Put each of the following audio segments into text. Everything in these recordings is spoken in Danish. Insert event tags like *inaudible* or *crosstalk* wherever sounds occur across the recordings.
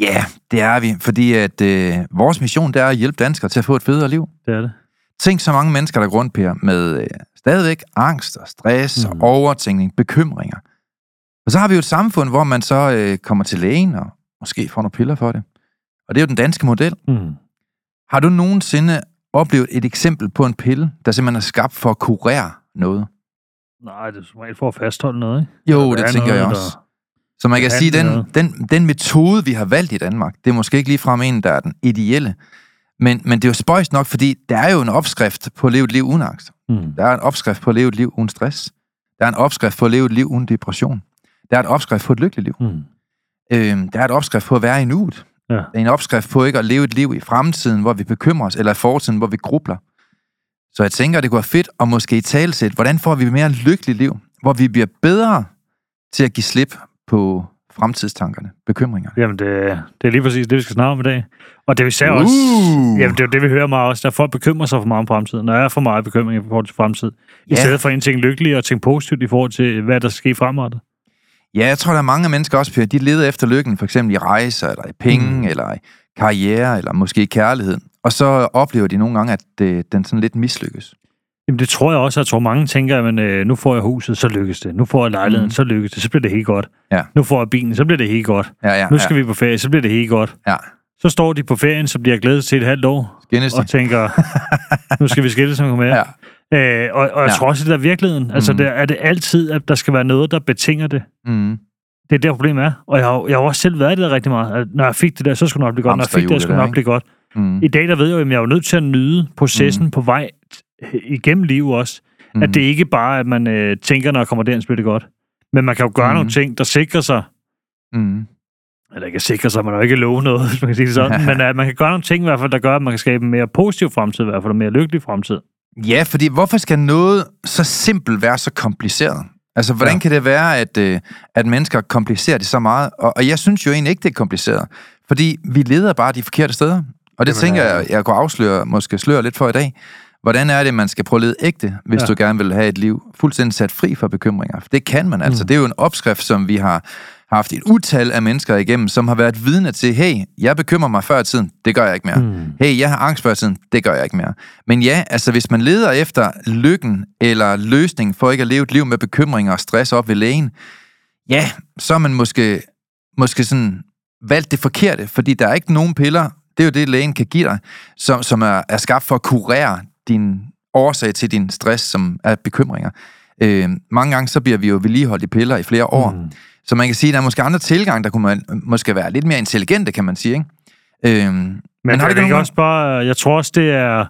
Ja, det er vi, fordi at øh, vores mission det er at hjælpe danskere til at få et federe liv. Det er det. Tænk så mange mennesker, der går rundt, Per, med øh, stadigvæk angst og stress mm. og overtænkning, bekymringer. Og så har vi jo et samfund, hvor man så øh, kommer til lægen og måske får nogle piller for det. Og det er jo den danske model. Mm. Har du nogensinde oplevet et eksempel på en pille, der simpelthen er skabt for at kurere noget? Nej, det er som regel for at fastholde noget, ikke? Jo, det tænker jeg noget, også. Så man kan sige, den, den, den metode, vi har valgt i Danmark, det er måske ikke ligefrem en, der er den ideelle. Men, men det er jo spøjst nok, fordi der er jo en opskrift på at leve et liv uden angst. Mm. Der er en opskrift på at leve et liv uden stress. Der er en opskrift på at leve et liv uden depression. Der er en opskrift på et lykkeligt liv. Mm. Øhm, der er et opskrift på at være i nuet. Ja. Der er en opskrift på ikke at leve et liv i fremtiden, hvor vi bekymrer os, eller i fortiden, hvor vi grubler. Så jeg tænker, det kunne være fedt at måske i talesæt, hvordan får vi mere lykkeligt liv, hvor vi bliver bedre til at give slip på fremtidstankerne, bekymringerne. Jamen, det, det er lige præcis det, vi skal snakke om i dag. Og det vi ser også... Uh! Jamen, det er det, vi hører meget også. Der er folk bekymrer sig for meget om fremtiden. Der er for meget bekymring i forhold til fremtid. I Ja. stedet for en ting lykkelig og tænke positivt i forhold til, hvad der skal ske fremadrettet. Ja, jeg tror, der er mange mennesker også, Per, de leder efter lykken, for eksempel i rejser, eller i penge, mm. eller i karriere, eller måske i kærlighed. Og så oplever de nogle gange, at den sådan lidt mislykkes. Jamen, det tror jeg også. Jeg tror, mange tænker, at øh, nu får jeg huset, så lykkes det. Nu får jeg lejligheden, Mhm. så lykkes det. Så bliver det helt godt. Ja. Nu får jeg bilen, så bliver det helt godt. Ja, ja, Nu skal vi på ferie, så bliver det helt godt. ja. Så står de på ferien, så bliver jeg glædet til et halvt år, Skændes de? og tænker, nu skal vi skille som kommer med. Ja. Øh, og, og jeg Ja. tror også, det er virkeligheden. Altså, Mhm. der er det altid, at der skal være noget, der betinger det. Mm. Det er der, problemet er. Og jeg har, jeg har også selv været i det der rigtig meget. At når jeg fik det der, så skulle det nok blive godt. Når jeg fik det, der, Hamsterhjulet skulle det nok blive godt. Mm. I dag, der ved jeg jo, at jeg er nødt til at nyde processen Mhm. på vej igennem livet også. Mm. At det ikke bare er, at man øh, tænker, når jeg kommer derind, så bliver det godt. Men man kan jo gøre Mhm. nogle ting, der sikrer sig, Mm. eller ikke sikrer sig, man har ikke love noget, *laughs* hvis man kan sige det sådan, *laughs* men at man kan gøre nogle ting i hvert fald, der gør, at man kan skabe en mere positiv fremtid, i hvert fald en mere lykkelig fremtid. Ja, fordi hvorfor skal noget så simpelt være så kompliceret? Altså, hvordan Ja. kan det være, at, øh, at mennesker komplicerer det så meget? Og, og jeg synes jo egentlig ikke, det er kompliceret. Fordi vi leder bare de forkerte steder. Og det Jamen, tænker jeg, jeg kunne afsløre, måske sløre lidt for i dag. Hvordan er det, man skal prøve at lede ægte, hvis Ja. du gerne vil have et liv fuldstændig sat fri for bekymringer? Det kan man altså. Mm. Det er jo en opskrift, som vi har haft et utal af mennesker igennem, som har været vidne til, hey, jeg bekymrer mig før i tiden, det gør jeg ikke mere. Mm. Hey, jeg har angst før i tiden, det gør jeg ikke mere. Men ja, altså hvis man leder efter lykken eller løsning for ikke at leve et liv med bekymringer og stress op ved lægen, ja, så er man måske, måske sådan valgt det forkerte, fordi der er ikke nogen piller, det er jo det, lægen kan give dig, som, som er, er skabt for at kurere din årsag til din stress, som er bekymringer. Øh, mange gange så bliver vi jo vedligeholdt i piller i flere år, Mm. så man kan sige, at der er måske andre tilgang, der kunne man, måske være lidt mere intelligente, kan man sige. Ikke? Øh, Men, Men har det ikke også bare, jeg tror også, det er,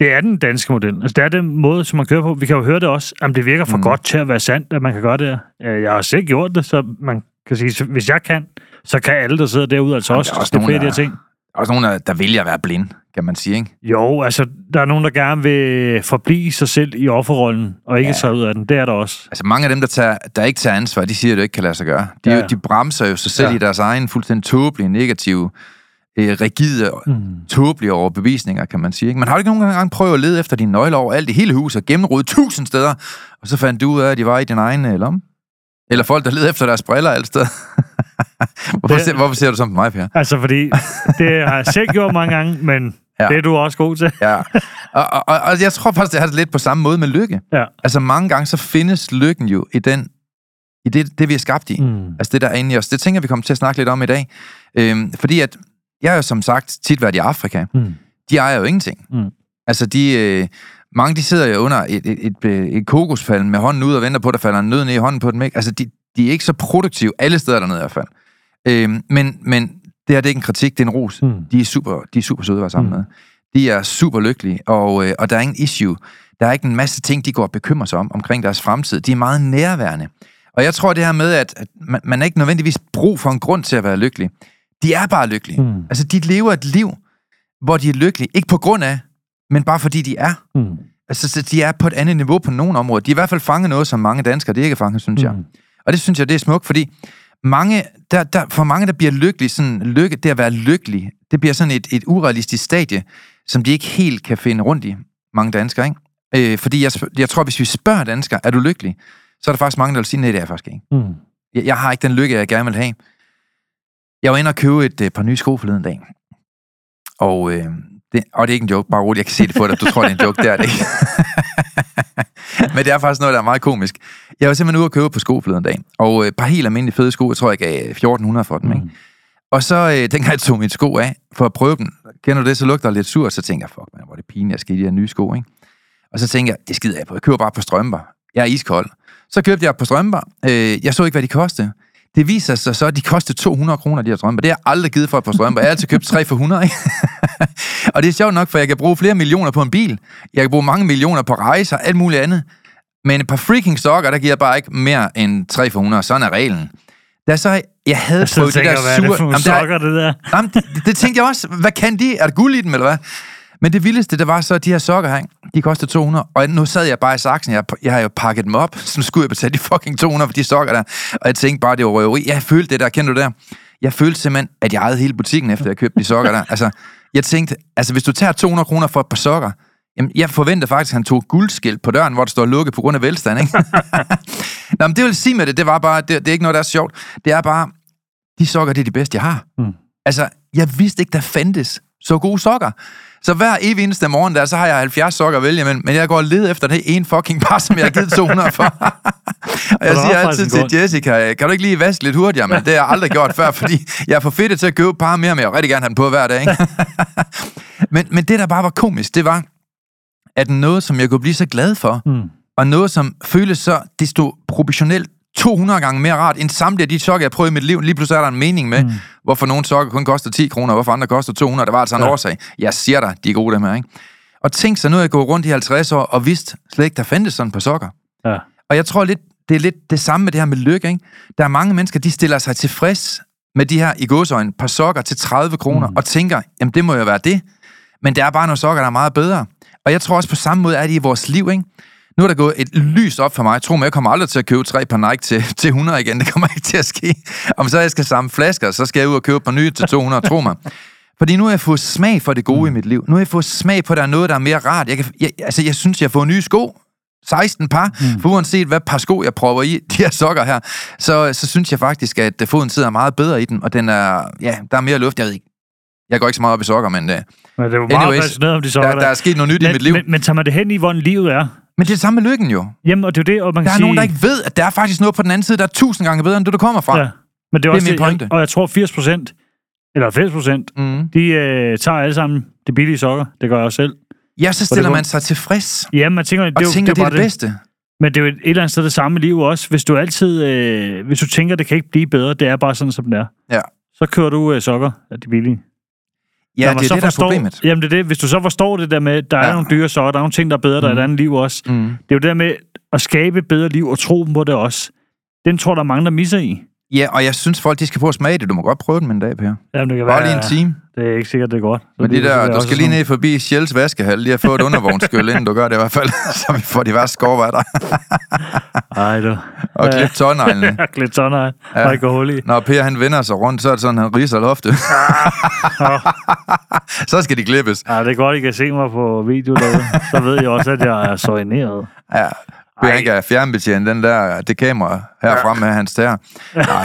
det er den danske model. Altså, det er den måde, som man kører på. Vi kan jo høre det også, om det virker for Mm. godt til at være sandt, at man kan gøre det her. Øh, Jeg har selv gjort det, så man kan sige, hvis jeg kan, så kan alle, der sidder derude, altså Jamen, også. der også er fedt, de her der- ting. Der er også nogen, der, vælger at være blind, kan man sige, ikke? Jo, altså, der er nogen, der gerne vil forblive sig selv i offerrollen, og ikke Ja. tage ud af den. Det er der også. Altså mange af dem, der, tager, der ikke tager ansvar, de siger, at det ikke kan lade sig gøre. De, Ja, ja. de bremser jo sig selv Ja. i deres egen fuldstændig tåbelige, negative, øh, rigide, Mm. tåbelige overbevisninger, kan man sige. Ikke? Man har jo ikke nogen gange prøvet at lede efter dine nøgler over alt i hele huset, og gennemrode tusind steder, og så fandt du ud af, at de var i din egen øh, lomme. Eller folk, der leder efter deres briller alle steder. *laughs* hvorfor, Det- ser, hvorfor ser du sådan på mig, Per? Altså, fordi det har jeg selv gjort mange gange, men ja. Det er du også god til. Ja. Og, og, og, og jeg tror faktisk, det har det lidt på samme måde med lykke. Ja. Altså mange gange, så findes lykken jo i den i det, det vi er skabt i. Mm. Altså det, der er inde i os. Det tænker vi kommer til at snakke lidt om i dag. Øhm, fordi at jeg har jo som sagt tit været i Afrika. Mm. De ejer jo ingenting. Mm. Altså, de, øh, mange de sidder jo under et, et, et, et, et kokosfald med hånden ud og venter på, at der falder en nød ned i hånden på dem. Ikke? Altså, de, de er ikke så produktive alle steder dernede i hvert fald. Øh, men, men det her det er ikke en kritik, det er en ros. Mm. De er super, de er super søde at være sammen Mm. med. De er super lykkelige, og, øh, og der er ingen issue. Der er ikke en masse ting, de går og bekymrer sig om omkring deres fremtid. De er meget nærværende. Og jeg tror det her med, at, at man, man er ikke nødvendigvis brug for en grund til at være lykkelig. De er bare lykkelige. Mm. Altså, de lever et liv, hvor de er lykkelige. Ikke på grund af, men bare fordi de er. Mm. Altså, så de er på et andet niveau på nogle områder. De er i hvert fald fanget noget, som mange danskere det ikke er fanget, synes jeg. Mm. Og det synes jeg, det er smukt, fordi mange, der, der, for mange, der bliver lykkelige, sådan lykke, det at være lykkelig, det bliver sådan et, et urealistisk stadie, som de ikke helt kan finde rundt i, mange danskere, ikke? Øh, fordi jeg, jeg tror, hvis vi spørger danskere, er du lykkelig? Så er der faktisk mange, der vil sige, nej, det er jeg faktisk ikke. Mm. Jeg, jeg har ikke den lykke, jeg gerne vil have. Jeg var inde og købe et øh, par nye sko forleden dag. Og, øh, det, og det er ikke en joke, bare roligt, jeg kan se det på dig, du tror, det er en joke, det er det ikke. *laughs* Men det er faktisk noget, der er meget komisk. Jeg var simpelthen ude og købe på sko forleden dag, og øh, et par helt almindelige fede sko, jeg tror, jeg gav 1400 for dem, ikke? Mm. Og så, øh, dengang jeg tog mine sko af, for at prøve dem, kender du det, så lugter det lidt surt, så tænker jeg, fuck man, hvor er det pinligt, jeg skal i de her nye sko, ikke? Og så tænker jeg, det skider jeg på, jeg køber bare på strømper. Jeg er iskold. Så købte jeg på strømper. Øh, jeg så ikke, hvad de kostede. Det viser sig så, at de kostede 200 kroner, de her strømper. Det har jeg aldrig givet for et par strømper. Jeg har altid købt 3 for 100, ikke? *laughs* og det er sjovt nok, for jeg kan bruge flere millioner på en bil. Jeg kan bruge mange millioner på rejser, alt muligt andet. Men et par freaking sokker, der giver jeg bare ikke mere end 3 for 100. Sådan er reglen. Da så jeg havde Så prøvet det der jeg, hvad er det for Jamen, der- sokker, det der? Jamen, det, det tænkte jeg også. Hvad kan de? Er der guld i dem, eller hvad? Men det vildeste, det var så, at de her sokker her, de kostede 200. Og nu sad jeg bare i saksen. Jeg, jeg har jo pakket dem op, *laughs* så nu skulle jeg betale de fucking 200 for de sokker der. Og jeg tænkte bare, det var røveri. Jeg følte det der, kender du det der? Jeg følte simpelthen, at jeg ejede hele butikken, efter jeg købte de sokker der. Altså, jeg tænkte, altså hvis du tager 200 kroner for et par sokker, Jamen, jeg forventede faktisk, at han tog guldskilt på døren, hvor der står lukket på grund af velstand, ikke? *laughs* Nå, men det vil sige med det, det var bare, det, det er ikke noget, der er sjovt. Det er bare, de sokker, det er de bedste, jeg har. Mm. Altså, jeg vidste ikke, der fandtes så gode sokker. Så hver evig eneste morgen der, så har jeg 70 sokker at vælge imellem, men jeg går og leder efter det en fucking par, som jeg har givet 200 for. *laughs* og jeg siger altid til. Jessica, kan du ikke lige vaske lidt hurtigere, men det har jeg aldrig gjort før, fordi jeg er for fedt til at købe par mere, men jeg vil rigtig gerne have den på hver dag. Ikke? *laughs* men, men det, der bare var komisk, det var, at noget, som jeg kunne blive så glad for, Mm. og noget, som føles så desto proportionelt 200 gange mere rart, end samtlige af de sokker, jeg prøvet i mit liv. Lige pludselig er der en mening med, mm. hvorfor nogle sokker kun koster 10 kroner, og hvorfor andre koster 200. Der var altså en Ja. årsag. Jeg siger dig, de er gode dem her, ikke? Og tænk så, nu er jeg gået rundt i 50 år, og vidst slet ikke, der fandtes sådan på sokker. Ja. Og jeg tror lidt, det er lidt det samme med det her med lykke, ikke? Der er mange mennesker, de stiller sig tilfreds med de her, i gåsøjne, par sokker til 30 kroner, mm. og tænker, jamen det må jo være det. Men der er bare nogle sokker, der er meget bedre. Og jeg tror også på samme måde er det i vores liv, ikke? Nu er der gået et lys op for mig. Tro mig, jeg kommer aldrig til at købe tre par Nike til, *laughs* til 100 igen. Det kommer ikke til at ske. Om så jeg skal samle flasker, så skal jeg ud og købe et par nye til 200, tro mig. Fordi nu har jeg fået smag for det gode mm. i mit liv. Nu har jeg fået smag på, at der er noget, der er mere rart. Jeg, kan, jeg, altså, jeg synes, jeg fået nye sko. 16 par. Mm. For uanset hvad par sko, jeg prøver i, *laughs* de her sokker her, så, så synes jeg faktisk, at øh, foden sidder meget bedre i den, og den er, ja, der er mere luft. Jeg ved ikke. Jeg går ikke så meget op i sokker, men uh, Men det var meget Anyways, fascineret om de sokker der, der er sket noget nyt men, i mit liv. Men, Men, men tager man det hen i, hvordan livet er? Men det er det samme med lykken jo. Jamen, og det er jo det, og man Der kan er sige... nogen, der ikke ved, at der er faktisk noget på den anden side, der er tusind gange bedre, end det, du kommer fra. Ja, men det er, Det er også min pointe. Og jeg tror 80 procent, eller 90 procent, Mm. de øh, tager alle sammen de billige sokker. Det gør jeg også selv. Ja, så stiller man sig tilfreds, Ja, man tænker, det og er jo, tænker, det er det det bedste. Men det er jo et, et eller andet sted det samme i livet også. Hvis du altid, øh, hvis du tænker, det kan ikke blive bedre, det er bare sådan, som det er. Ja. Så kører du øh, sokker af de billige. Ja, det er så det, der er forstår, problemet. Jamen det er det. Hvis du så forstår det der med, der er Ja. nogle dyre sokker, der er nogle ting, der er bedre, der er et Mhm. andet liv også. Mm. Det er jo det der med at skabe et bedre liv og tro på det også. Den tror der er mange, der misser i. Ja, og jeg synes, folk de skal få at smage det. Du må godt prøve den en dag, Per. Jamen, det kan Bare være, lige en time. Det er ikke sikkert, det er godt. Men de der, du skal lige ned forbi Shells vaskehal, lige at få et undervognsskyld, inden du gør det i hvert fald, *laughs* så vi får de værste skovvatter. *laughs* Ej, du. Og klip tårneglene. Ja, lidt sådan her. Ja. Ja. ikke hul i. Når Per han vender sig rundt, så er det sådan, han riser loftet. *laughs* så skal de klippes. Ja, det er godt, I kan se mig på video derude. Så ved jeg også, at jeg er sorineret. Ja. Per han kan fjernbetjene den der, det kamera herfra med hans tær. Nej.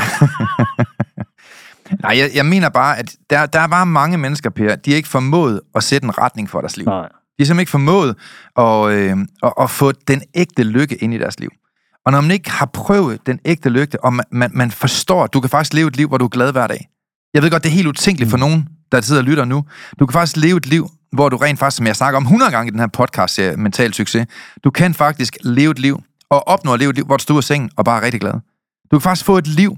Nej, jeg, jeg mener bare, at der, der er bare mange mennesker, Per, de er ikke formået at sætte en retning for deres liv. Nej. De er simpelthen ikke formået at, øh, at, at få den ægte lykke ind i deres liv. Og når man ikke har prøvet den ægte lykke, og man, man, man forstår, at du kan faktisk leve et liv, hvor du er glad hver dag. Jeg ved godt, det er helt utænkeligt for nogen der sidder og lytter nu. Du kan faktisk leve et liv, hvor du rent faktisk, som jeg snakker om 100 gange i den her podcast, Mental Succes, du kan faktisk leve et liv, og opnå at leve et liv, hvor du står i sengen og bare er rigtig glad. Du kan faktisk få et liv,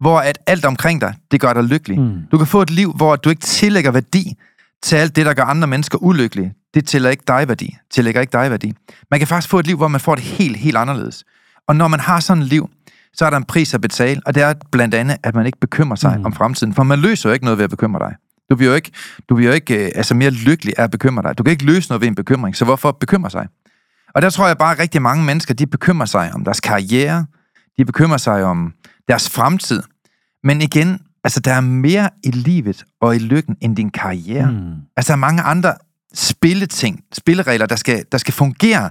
hvor at alt omkring dig, det gør dig lykkelig. Mm. Du kan få et liv, hvor du ikke tillægger værdi til alt det, der gør andre mennesker ulykkelige. Det tillægger ikke dig værdi. Tillægger ikke dig værdi. Man kan faktisk få et liv, hvor man får det helt, helt anderledes. Og når man har sådan et liv, så er der en pris at betale, og det er blandt andet, at man ikke bekymrer sig mm. om fremtiden. For man løser jo ikke noget ved at bekymre dig. Du bliver jo ikke, du bliver jo ikke øh, altså mere lykkelig af at bekymre dig. Du kan ikke løse noget ved en bekymring, så hvorfor bekymre sig? Og der tror jeg bare, at rigtig mange mennesker, de bekymrer sig om deres karriere, de bekymrer sig om deres fremtid. Men igen, altså der er mere i livet og i lykken end din karriere. Mm. Altså der er mange andre spilleting, spilleregler, der skal, der skal fungere,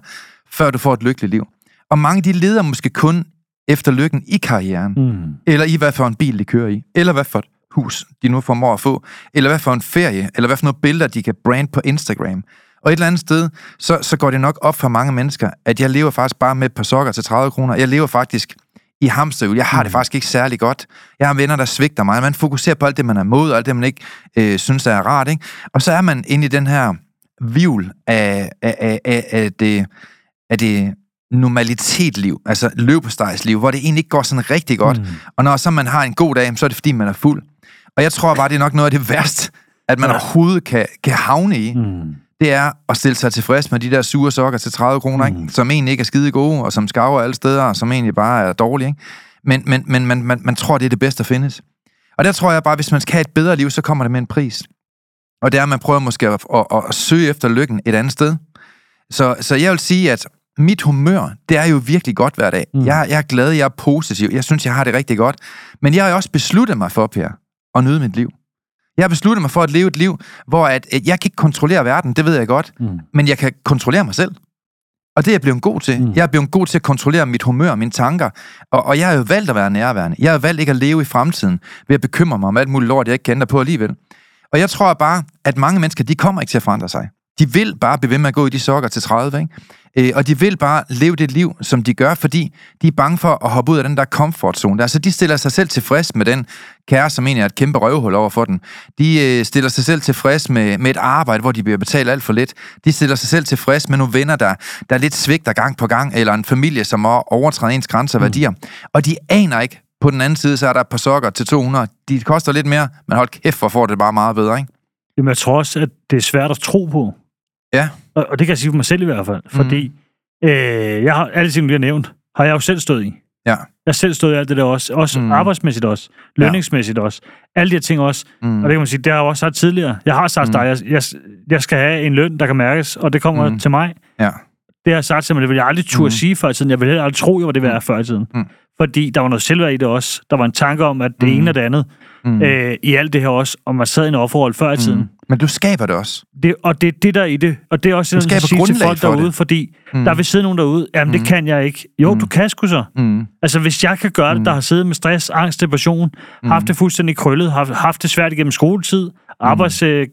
før du får et lykkeligt liv. Og mange de leder måske kun efter lykken i karrieren, mm. eller i hvad for en bil de kører i, eller hvad for et hus de nu formår at få, eller hvad for en ferie, eller hvad for nogle billeder de kan brand på Instagram. Og et eller andet sted, så, så går det nok op for mange mennesker, at jeg lever faktisk bare med et par sokker til 30 kroner. Jeg lever faktisk i hamsterhjul. Jeg har det mm. faktisk ikke særlig godt. Jeg har venner, der svigter mig. Man fokuserer på alt det, man er mod, og alt det, man ikke øh, synes er rart. Ikke? Og så er man inde i den her vivl af, af, af, af, af, det, af det normalitetliv, altså løbestejsliv, hvor det egentlig ikke går sådan rigtig godt. Mm. Og når så man har en god dag, så er det fordi, man er fuld. Og jeg tror bare, det er nok noget af det værste, at man ja. overhovedet kan, kan havne i. Mm det er at stille sig tilfreds med de der sure sokker til 30 kroner, mm. ikke? som egentlig ikke er skide gode, og som skaver alle steder, og som egentlig bare er dårlige. Ikke? Men, men, men man, man, man tror, det er det bedste, der findes. Og der tror jeg bare, hvis man skal have et bedre liv, så kommer det med en pris. Og det er, at man prøver måske at, at, at, at søge efter lykken et andet sted. Så, så jeg vil sige, at mit humør, det er jo virkelig godt hver dag. Mm. Jeg, jeg er glad, jeg er positiv, jeg synes, jeg har det rigtig godt. Men jeg har også besluttet mig for, Per, at nyde mit liv. Jeg har besluttet mig for at leve et liv, hvor at, at jeg kan ikke kontrollere verden, det ved jeg godt, mm. men jeg kan kontrollere mig selv. Og det er jeg blevet god til. Mm. Jeg er blevet god til at kontrollere mit humør og mine tanker. Og, og jeg har jo valgt at være nærværende. Jeg har valgt ikke at leve i fremtiden ved at bekymre mig om alt muligt lort, jeg ikke kender på alligevel. Og jeg tror bare, at mange mennesker, de kommer ikke til at forandre sig. De vil bare blive ved med at gå i de sokker til 30, ikke? Øh, og de vil bare leve det liv, som de gør, fordi de er bange for at hoppe ud af den der comfort zone. Altså, de stiller sig selv tilfreds med den kære, som egentlig er et kæmpe røvhul over for den. De øh, stiller sig selv tilfreds med, med et arbejde, hvor de bliver betalt alt for lidt. De stiller sig selv tilfreds med nogle venner, der, der lidt svigter gang på gang, eller en familie, som overtræder ens grænser og mm. værdier. Og de aner ikke, på den anden side, så er der et par sokker til 200. De koster lidt mere, men hold kæft, hvor får det bare meget bedre, ikke? Jamen, jeg tror også, at det er svært at tro på. Ja. Og, og det kan jeg sige for mig selv i hvert fald, fordi mm. øh, jeg har alle ting, du har nævnt, har jeg jo selv stået i. Ja. Jeg selv stået i alt det der også. Også mm. arbejdsmæssigt også. Lønningsmæssigt ja. også. Alle de her ting også. Mm. Og det kan man sige, det har jeg også sagt tidligere. Jeg har sagt mm. dig, jeg, jeg, jeg skal have en løn, der kan mærkes, og det kommer mm. til mig. Ja. Det har jeg sagt til mig, det ville jeg aldrig turde mm. sige før i tiden. Jeg ville heller aldrig tro, jeg var det værd før i tiden. Mm. Fordi der var noget selvværd i det også. Der var en tanke om, at det mm. ene og det andet mm. øh, i alt det her også, og man sad i en offerrolle før i tiden. Mm. Men du skaber det også. Det, og det er det, der er i det. Og det er også det, du sige til folk for derude, det. fordi mm. der vil sidde nogen derude, jamen mm. det kan jeg ikke. Jo, mm. du kan sgu så. Mm. Altså hvis jeg kan gøre det, der mm. har siddet med stress, angst, depression, mm. haft det fuldstændig krøllet, haft, haft det svært igennem skoletid, mm. arbejds øh,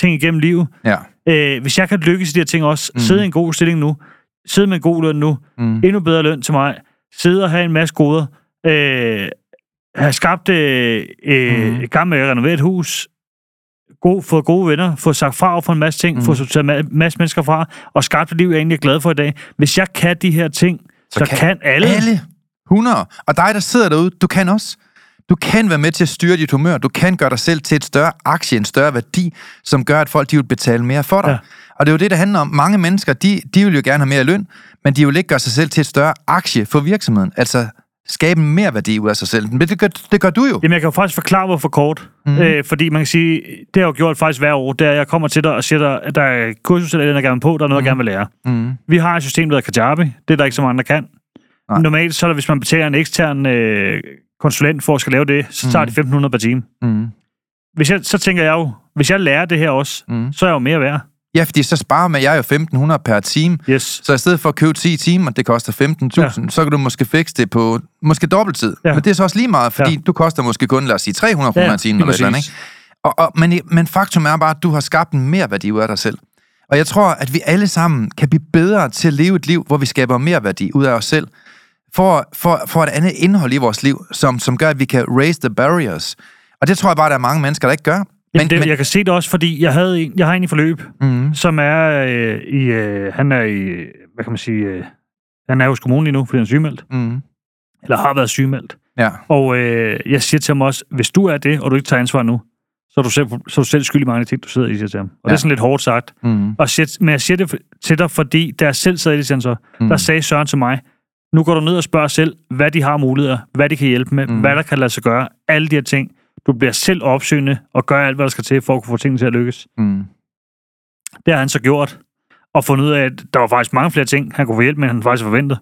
ting igennem livet. Ja. Øh, hvis jeg kan lykkes i de her ting også, mm. sidde i en god stilling nu, sidde med en god løn nu, mm. endnu bedre løn til mig, sidde og have en masse goder, øh, have skabt øh, mm. gang med at renovere et hus, god, fået gode venner, fået sagt fra for en masse ting, mm. fået sorteret en masse mennesker fra, og skabt et liv, jeg egentlig er glad for i dag. Hvis jeg kan de her ting, så, så kan, kan alle. Alle. 100. Og dig, der sidder derude, du kan også. Du kan være med til at styre dit humør. Du kan gøre dig selv til et større aktie, en større værdi, som gør, at folk de vil betale mere for dig. Ja. Og det er jo det, der handler om. Mange mennesker, de, de vil jo gerne have mere løn, men de vil ikke gøre sig selv til et større aktie for virksomheden. Altså, skabe mere værdi ud af sig selv. Men det gør, det gør du jo. Jamen, jeg kan jo faktisk forklare, hvorfor kort. Mm. Øh, fordi man kan sige, det har jeg jo gjort faktisk hver år, det er, at jeg kommer til dig og siger dig, at der er kursus, eller jeg gerne på, der er noget, mm. jeg gerne vil lære. Mm. Vi har et system, der hedder Kajabi. Det er der ikke så mange, der kan. Nej. Normalt, så er det, hvis man betaler en ekstern øh, konsulent for at skal lave det, så tager mm. det 1.500 per time. Mm. Hvis jeg, så tænker jeg jo, hvis jeg lærer det her også, mm. så er jeg jo mere værd. Ja, fordi så sparer man, jeg er jo 1.500 per time. Yes. Så i stedet for at købe 10 timer, det koster 15.000, ja. så kan du måske fikse det på måske dobbelttid. Ja. Men det er så også lige meget, fordi ja. du koster måske kun, lad os sige, 300 kroner ja, timen eller andet, ikke? Og, og, men, men faktum er bare, at du har skabt en mere værdi ud af dig selv. Og jeg tror, at vi alle sammen kan blive bedre til at leve et liv, hvor vi skaber mere værdi ud af os selv. For, for, for et andet indhold i vores liv, som, som gør, at vi kan raise the barriers. Og det tror jeg bare, der er mange mennesker, der ikke gør. Men, det, men, jeg kan se det også, fordi jeg, havde en, jeg har en i forløb, mm, som er øh, i... Øh, han er i... Hvad kan man sige... Øh, han er hos kommunen lige nu, fordi han er sygemeldt. mm, Eller har været sygemeldt. ja, Og øh, jeg siger til ham også, hvis du er det, og du ikke tager ansvar nu, så er du selv, så er du selv skyld i mange af de ting, du sidder i, siger til ham. Og ja. det er sådan lidt hårdt sagt. mm, Og siger, men jeg siger det til dig, fordi da jeg selv sad i det sensor, mm, der sagde Søren til mig, nu går du ned og spørger selv, hvad de har muligheder, hvad de kan hjælpe med, mm. hvad der kan lade sig gøre, alle de her ting. Du bliver selv opsøgende og gør alt, hvad der skal til, for at kunne få tingene til at lykkes. mm, Det har han så gjort. Og fundet ud af, at der var faktisk mange flere ting, han kunne få hjælp med, end han faktisk forventede.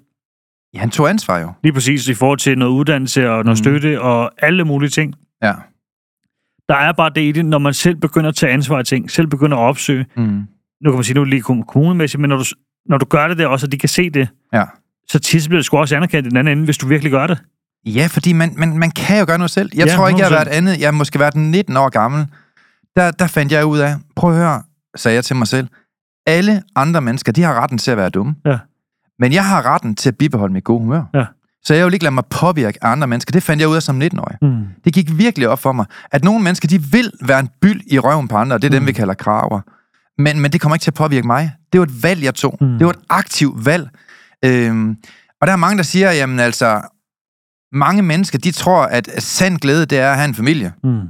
ja, han tog ansvar jo. Lige præcis i forhold til noget uddannelse og noget Mm. støtte og alle mulige ting. Ja. Der er bare det i det, når man selv begynder at tage ansvar af ting, selv begynder at opsøge. Mm, Nu kan man sige, nu er det lige kom- kommunemæssigt, men når du, når du gør det der også, og de kan se det, ja. så tit bliver det sgu også anerkendt i den anden ende, hvis du virkelig gør det. Ja, fordi man, man, man kan jo gøre noget selv. Jeg Ja, tror ikke, jeg har 100%. været andet. Jeg har måske været 19 år gammel. Der, der fandt jeg ud af, prøv at høre, sagde jeg til mig selv, alle andre mennesker, de har retten til at være dumme. Ja. Men jeg har retten til at bibeholde mit gode humør. Ja. Så jeg vil ikke lade mig påvirke af andre mennesker. Det fandt jeg ud af som 19-årig. Mm. Det gik virkelig op for mig, at nogle mennesker, de vil være en byld i røven på andre, og det er dem, Mm. vi kalder kraver. Men, men det kommer ikke til at påvirke mig. Det var et valg, jeg tog. Mm. Det var et aktivt valg. Øhm, og der er mange, der siger, jamen altså, mange mennesker, de tror, at sand glæde, det er at have en familie Mm.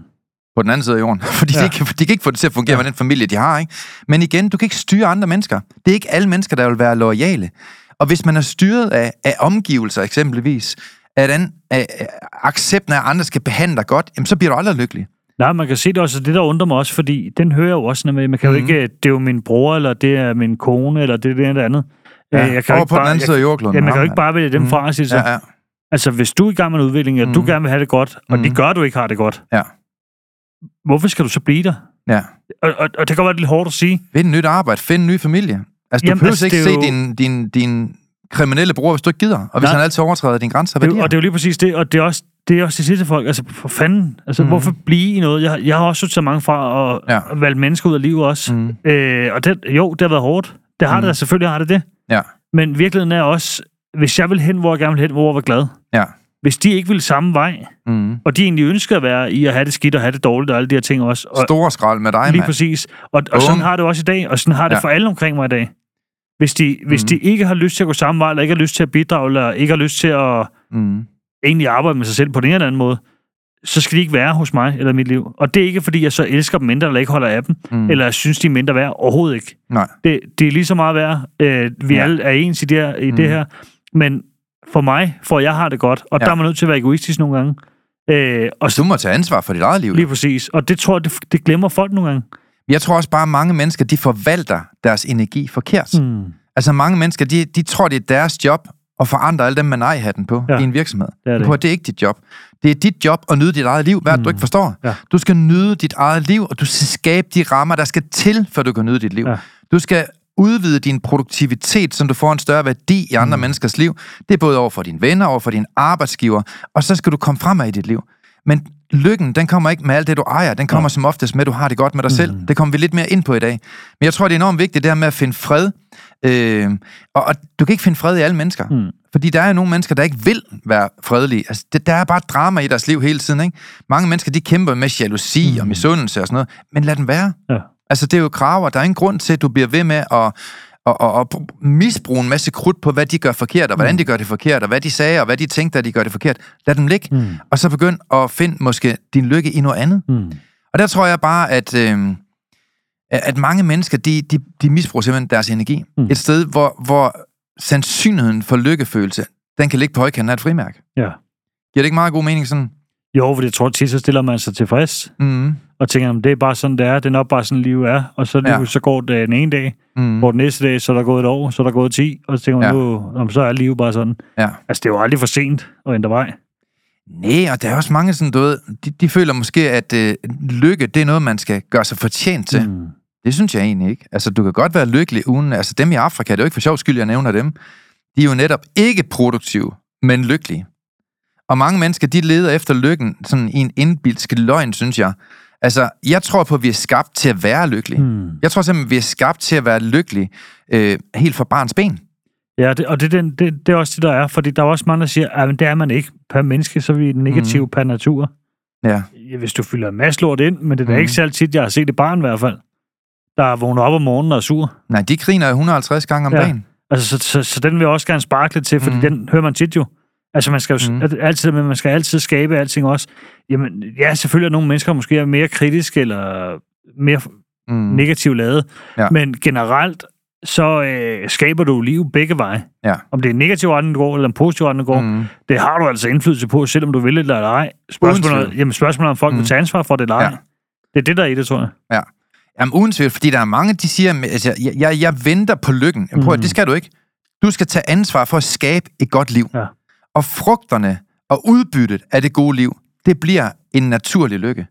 på den anden side af jorden. *laughs* Fordi ja. De, kan, de kan ikke få det til at fungere ja. med den familie, de har. Ikke? Men igen, du kan ikke styre andre mennesker. Det er ikke alle mennesker, der vil være loyale. Og hvis man er styret af, af omgivelser eksempelvis, af den af, af accepten af, at andre skal behandle dig godt, jamen, så bliver du aldrig lykkelig. Nej, man kan se det også, og det der undrer mig også, fordi den hører jeg jo også, når man, kan jo Mhm. ikke, det er jo min bror, eller det er min kone, eller det er det eller andet. Ja, Øh, jeg kan over ikke på den bare, anden side af jordkloden. Ja, man kan jo ikke bare vælge dem Mhm. fra og sige så. Ja, ja. Altså, hvis du er i gang med en udvikling, og Mhm. du gerne vil have det godt, og Mhm. det gør, du ikke har det godt, Ja. hvorfor skal du så blive der? Ja. Og, og, og det kan være lidt hårdt at sige. Find nyt arbejde, find en ny familie. Altså, du Jamen, behøver altså, ikke se jo- din, din, din kriminelle bror, hvis du ikke gider. Og hvis Nej. han altid overtræder dine grænser, hvad Det, er og det er jo lige præcis det, og det er også det, er også det sidste folk. Altså, for fanden. Altså, Mhm. mm. hvorfor blive i noget? Jeg, jeg har også så mange fra og, Ja. valgt mennesker ud af livet også. Mm. Mm. Øh, og det, jo, det har været hårdt. Det har Mhm. mm. det selvfølgelig har det det. Ja. Men virkeligheden er også, hvis jeg vil hen, hvor jeg gerne vil hen, hvor jeg var glad. Ja. Hvis de ikke ville samme vej, Mm. og de egentlig ønsker at være i at have det skidt og have det dårligt og alle de her ting også. Og, Store skrald med dig, lige mand. præcis. Og, og Bum. sådan har det også i dag, og sådan har det Ja. for alle omkring mig i dag. Hvis de, hvis Mhm. de ikke har lyst til at gå samme vej, eller ikke har lyst til at bidrage, eller ikke har lyst til at Mm. egentlig arbejde med sig selv på den ene eller anden måde, så skal de ikke være hos mig eller mit liv. Og det er ikke, fordi jeg så elsker dem mindre, eller ikke holder af dem, Mm. mm. eller jeg synes, de er mindre værd. Overhovedet ikke. Nej. Det, det er lige så meget værd. Øh, vi ja. alle er ens i, det her, i Mm. det her. Men for mig, for jeg har det godt, og Ja. der er man nødt til at være egoistisk nogle gange. Øh, og Du må tage ansvar for dit eget liv. lige præcis. Og det tror jeg, det, det glemmer folk nogle gange. Jeg tror også bare, at mange mennesker, de forvalter deres energi forkert. Mm. Altså mange mennesker, de, de tror, det er deres job at forandre alle dem med nej-hatten på ja. I en virksomhed. Det er det at det er ikke dit job. Det er dit job at nyde dit eget liv. Hvad mm. du ikke forstår? Ja. Du skal nyde dit eget liv, og du skal skabe de rammer, der skal til, for du kan nyde dit liv. Ja. Du skal udvide din produktivitet, så du får en større værdi i andre mm. menneskers liv. Det er både over for dine venner, over for dine arbejdsgiver, og så skal du komme fremad i dit liv. Men lykken, den kommer ikke med alt det, du ejer. Den kommer ja. som oftest med, at du har det godt med dig mm. selv. Det kommer vi lidt mere ind på i dag. Men jeg tror, det er enormt vigtigt, det her med at finde fred. Øh, og, og du kan ikke finde fred i alle mennesker. Mm. Fordi der er nogle mennesker, der ikke vil være fredelige. Altså, det, der er bare drama i deres liv hele tiden. Ikke? Mange mennesker, de kæmper med jalousi mm. og misundelse og sådan noget. Men lad dem være. Ja. Altså, det er jo kraver. Der er ingen grund til, at du bliver ved med at, at, at, at misbruge en masse krudt på, hvad de gør forkert, og hvordan de gør det forkert, og hvad de sagde, og hvad de tænkte, at de gør det forkert. Lad dem ligge. Mm. Og så begynd at finde måske din lykke i noget andet. Mm. Og der tror jeg bare, at, øh, at mange mennesker, de, de, de misbruger simpelthen deres energi. Mm. Mm. Et sted, hvor, hvor sandsynligheden for lykkefølelse, den kan ligge på højkanten af et frimærk. Ja. Giver det ikke meget god mening sådan? Jo, for jeg tror tit, så stiller man sig tilfreds, Mm. Og tænker, om det er bare sådan, det er. Det er nok bare sådan, livet er. Og så, Ja. så går det en ene dag, Mm. hvor den næste dag, så er der gået et år, så er der gået 10, og så tænker man, Ja. nu, om så er livet bare sådan. Ja. Altså, det er jo aldrig for sent at ændre vej. Nej, og der er også mange sådan, du ved, de, de føler måske, at øh, lykke, det er noget, man skal gøre sig fortjent til. Mm. Det synes jeg egentlig ikke. Altså, du kan godt være lykkelig uden... Altså, dem i Afrika, det er jo ikke for sjov skyld, jeg nævner dem. De er jo netop ikke produktive, men lykkelige. Og mange mennesker, de leder efter lykken sådan i en indbildsk løgn, synes jeg. Altså, jeg tror på, at vi er skabt til at være lykkelige. Mm. Mm. Jeg tror simpelthen, at vi er skabt til at være lykkelige øh, helt fra barns ben. Ja, det, og det, er den, det, det er også det, der er. Fordi der er også mange, der siger, at det er man ikke per menneske, så er vi negativ mm. per natur. Ja. ja, hvis du fylder en masse lort ind, men det er da Mhm. ikke særlig tit, jeg har set et barn i hvert fald, der vågner op om morgenen og er sur. Nej, de griner 150 gange om Ja. dagen. Altså, så, så, så den vil jeg også gerne sparke lidt til, fordi mm. den hører man tit jo. Altså, man skal jo mm. altid, men man skal altid skabe alting også. Jamen, ja, selvfølgelig er nogle mennesker måske er mere kritiske eller mere Mm. negativt lavet, Ja. men generelt så øh, skaber du liv begge veje. Ja. Om det er negativ retning, du går, eller en positiv retning, du går, mm. Det har du altså indflydelse på, selvom du vil det eller ej. Spørgsmålet, jamen, spørgsmålet er, om folk mm. Vil tage ansvar for det eller ej. Ja. Det er det, der er i det, tror jeg. Jamen uden tvivl, fordi der er mange, de siger, altså, jeg, jeg, jeg venter på lykken. Prøv, mm. Det skal du ikke. Du skal tage ansvar for at skabe et godt liv. Ja. Og frugterne og udbyttet af det gode liv, det bliver en naturlig lykke.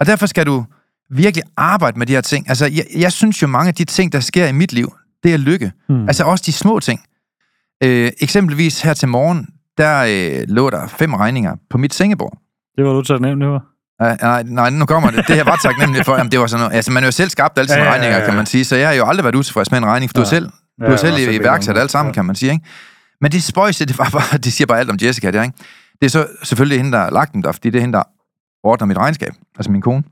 Og derfor skal du virkelig arbejde med de her ting. Altså, jeg, jeg synes jo, mange af de ting, der sker i mit liv, det er lykke. Mm. Altså også de små ting. Øh, eksempelvis her til morgen, der øh, lå der fem regninger på mit sengebord. Det var du taknemmelig for. Nej, nej, nej, nu kommer det. Det jeg var taknemmelig for. Jamen, det var sådan noget. Altså, man er jo selv skabt alle sine Ja, ja, ja, ja, regninger, ja. kan man sige. Så jeg har jo aldrig været utilfreds med en regning, for du Ja. er selv, du Ja, er selv iværksat alt sammen, Ja. kan man sige. Ikke? Men det spøjse, det, var bare, *laughs* det siger bare alt om Jessica, der, ikke? Det er så selvfølgelig hende, der har lagt den der, fordi det er hende, der ordner mit regnskab, altså min kone.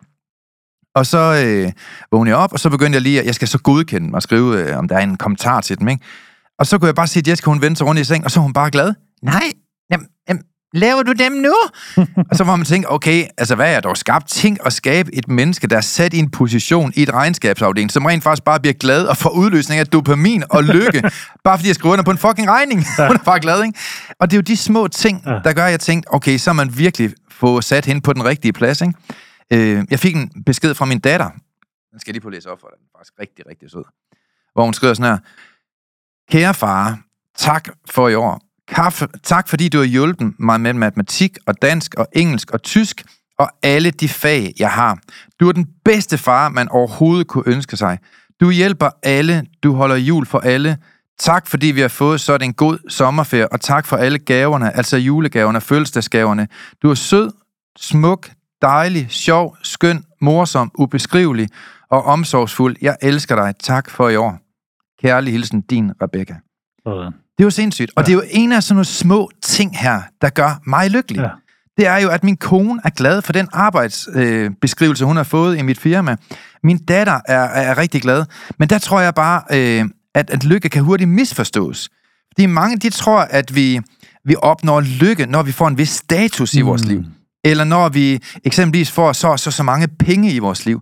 Og så øh, vågnede jeg op, og så begyndte jeg lige, at jeg skal så godkende mig og skrive, øh, om der er en kommentar til dem, ikke? Og så kunne jeg bare se, at Jessica, hun vendte sig rundt i seng, og så var hun bare glad. Nej, jamen, jamen, laver du dem nu? *laughs* og så var man tænke, okay, altså hvad er jeg dog skabt? Tænk at skabe et menneske, der er sat i en position i et regnskabsafdeling, som rent faktisk bare bliver glad og får udløsning af dopamin og lykke, *laughs* bare fordi jeg skriver under på en fucking regning. Ja. *laughs* Hun er bare glad, ikke? Og det er jo de små ting, Ja. der gør, at jeg tænkte, okay, så har man virkelig få sat hende på den rigtige plads, ikke? Øh, jeg fik en besked fra min datter. Den skal jeg lige på læse op for dig. Den er faktisk rigtig, rigtig sød. Hvor hun skriver sådan her. Kære far, tak for i år. Kaffe, tak fordi du har hjulpet mig med matematik og dansk og engelsk og tysk og alle de fag, jeg har. Du er den bedste far, man overhovedet kunne ønske sig. Du hjælper alle, du holder jul for alle. Tak fordi vi har fået sådan en god sommerferie, og tak for alle gaverne, altså julegaverne og fødselsdagsgaverne. Du er sød, smuk, dejlig, sjov, skøn, morsom, ubeskrivelig og omsorgsfuld. Jeg elsker dig. Tak for i år. Kærlig hilsen, din Rebecca. Sådan. Det er jo sindssygt. Og Ja. det er jo en af sådan nogle små ting her, der gør mig lykkelig. Ja. Det er jo, at min kone er glad for den arbejdsbeskrivelse, øh, hun har fået i mit firma. Min datter er, er rigtig glad. Men der tror jeg bare, øh, at, at lykke kan hurtigt misforstås. Fordi mange, de tror, at vi, vi opnår lykke, når vi får en vis status i Mm. vores liv. Eller når vi eksempelvis får så så, så mange penge i vores liv.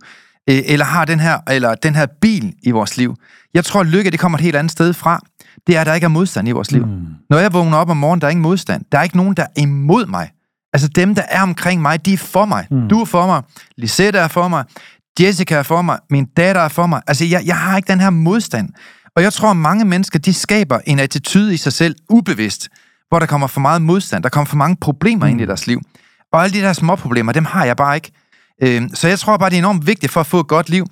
Øh, eller har den her, eller den her bil i vores liv. Jeg tror, at lykke det kommer et helt andet sted fra. Det er, at der ikke er modstand i vores liv. Mm. Når jeg vågner op om morgenen, der er ingen modstand. Der er ikke nogen, der er imod mig. Altså dem, der er omkring mig, de er for mig. Mm. Mm. Du er for mig. Lisette er for mig. Jessica er for mig. Min datter er for mig. Altså, jeg, jeg har ikke den her modstand. Og jeg tror, at mange mennesker, de skaber en attitude i sig selv, ubevidst, hvor der kommer for meget modstand. Der kommer for mange problemer mm. ind i deres liv. Og alle de der små problemer, dem har jeg bare ikke. Øhm, så jeg tror bare, det er enormt vigtigt for at få et godt liv,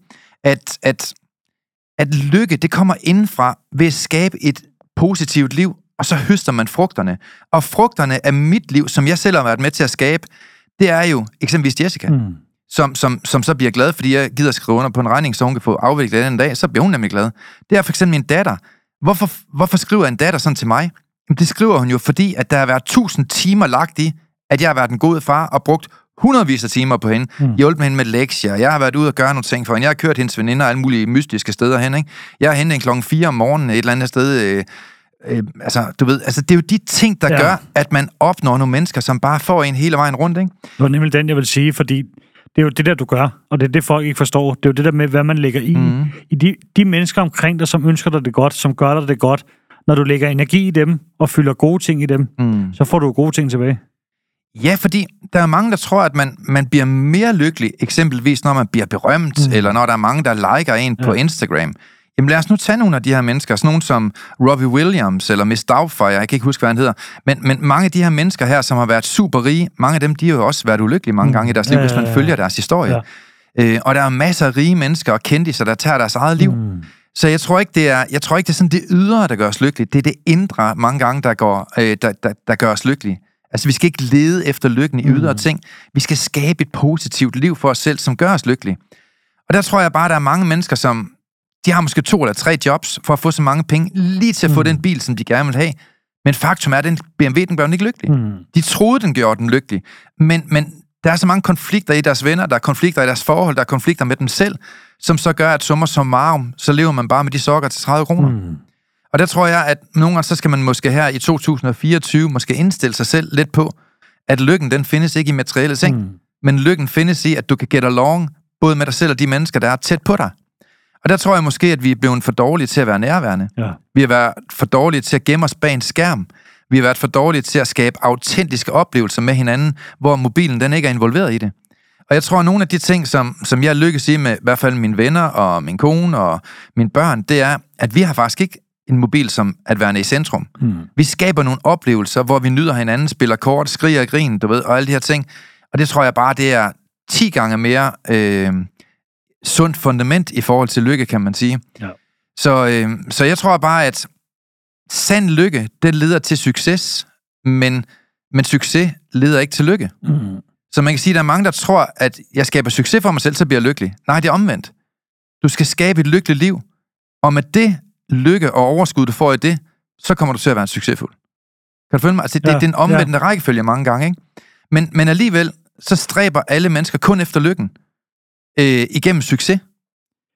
at, at, at lykke, det kommer indenfra ved at skabe et positivt liv, og så høster man frugterne. Og frugterne af mit liv, som jeg selv har været med til at skabe, det er jo eksempelvis Jessica, mm. Mm. som, som, som så bliver glad, fordi jeg gider skrive under på en regning, så hun kan få afviklet den en dag, så bliver hun nemlig glad. Det er for eksempel min datter. Hvorfor, hvorfor skriver en datter sådan til mig? Jamen, det skriver hun jo, fordi at der har været tusind timer lagt i, at jeg har været en god far og brugt hundredvis af timer på hende, mm. hjulpet hende med lektier, jeg har været ude og gøre nogle ting for hende, jeg har kørt hendes veninder alle mulige mystiske steder hen, ikke? Jeg har hentet en klokken 4 om morgenen et eller andet sted, øh, øh, altså, du ved, altså, det er jo de ting, der ja. Gør, at man opnår nogle mennesker, som bare får en hele vejen rundt, ikke? Det var nemlig den, jeg vil sige, fordi det er jo det der, du gør, og det er det, folk ikke forstår. Det er jo det der med, hvad man lægger i. Mhm. I de, de mennesker omkring dig, som ønsker dig det godt, som gør dig det godt, når du lægger energi i dem og fylder gode ting i dem, Mm. så får du gode ting tilbage. Ja, fordi der er mange, der tror, at man, man bliver mere lykkelig, eksempelvis når man bliver berømt, mm. Eller når der er mange, der liker en ja. på. Instagram. Jamen lad os nu tage nogle af de her mennesker, sådan nogle som Robbie Williams eller Miss Doubtfire, jeg kan ikke huske, hvad han hedder, men, men mange af de her mennesker her, som har været super rige, mange af dem, de har jo også været ulykkelige mange Mm. gange i deres liv, Ja, hvis man ja, ja. følger deres historie. Ja. Øh, og der er masser af rige mennesker og kendtiser, der tager deres eget liv. Mm. Så jeg tror ikke, det er, jeg tror ikke, det er sådan det ydre, der gør os lykkelige. Det er det indre mange gange, der, går, øh, der, der, der gør os lykkelige. Altså, vi skal ikke lede efter lykken i ydre Mm. ting. Vi skal skabe et positivt liv for os selv, som gør os lykkelige. Og der tror jeg bare, der er mange mennesker, som de har måske to eller tre jobs for at få så mange penge, lige til at få Mm. den bil, som de gerne vil have. Men faktum er, at den BMW, den gør den ikke lykkelig. Mm. De troede, den gjorde den lykkelig. Men, men Der er så mange konflikter i deres venner, der er konflikter i deres forhold, der er konflikter med dem selv, som så gør, at summer som marum, så lever man bare med de sokker til 30 kroner. Mm. Og der tror jeg, at nogle gange, så skal man måske her i 2024 måske indstille sig selv lidt på, at lykken, den findes ikke i materielle ting, mm. men lykken findes i, at du kan get along, både med dig selv og de mennesker, der er tæt på dig. Og der tror jeg måske, at vi er blevet for dårlige til at være nærværende. Ja. Vi har været for dårlige til at gemme os bag en skærm. Vi har været for dårlige til at skabe autentiske oplevelser med hinanden, hvor mobilen den ikke er involveret i det. Og jeg tror, at nogle af de ting, som, som jeg lykkes i med i hvert fald mine venner og min kone og mine børn, det er, at vi har faktisk ikke en mobil som at være i centrum. Mm. Vi skaber nogle oplevelser, hvor vi nyder hinanden, spiller kort, skriger og grin, du ved, og alle de her ting. Og det tror jeg bare, det er 10 gange mere øh, sundt fundament i forhold til lykke, kan man sige. Ja. Så, øh, så jeg tror bare, at sand lykke, det leder til succes, men, men succes leder ikke til lykke. Mm. Så man kan sige, at der er mange, der tror, at jeg skaber succes for mig selv, så bliver jeg lykkelig. Nej, det er omvendt. Du skal skabe et lykkeligt liv. Og med det lykke og overskud, du får i det, så kommer du til at være en succesfuld. Kan du følge mig? Altså, det, ja, det er den omvendte ja. rækkefølge mange gange, ikke? Men, men alligevel, så stræber alle mennesker kun efter lykken øh, igennem succes.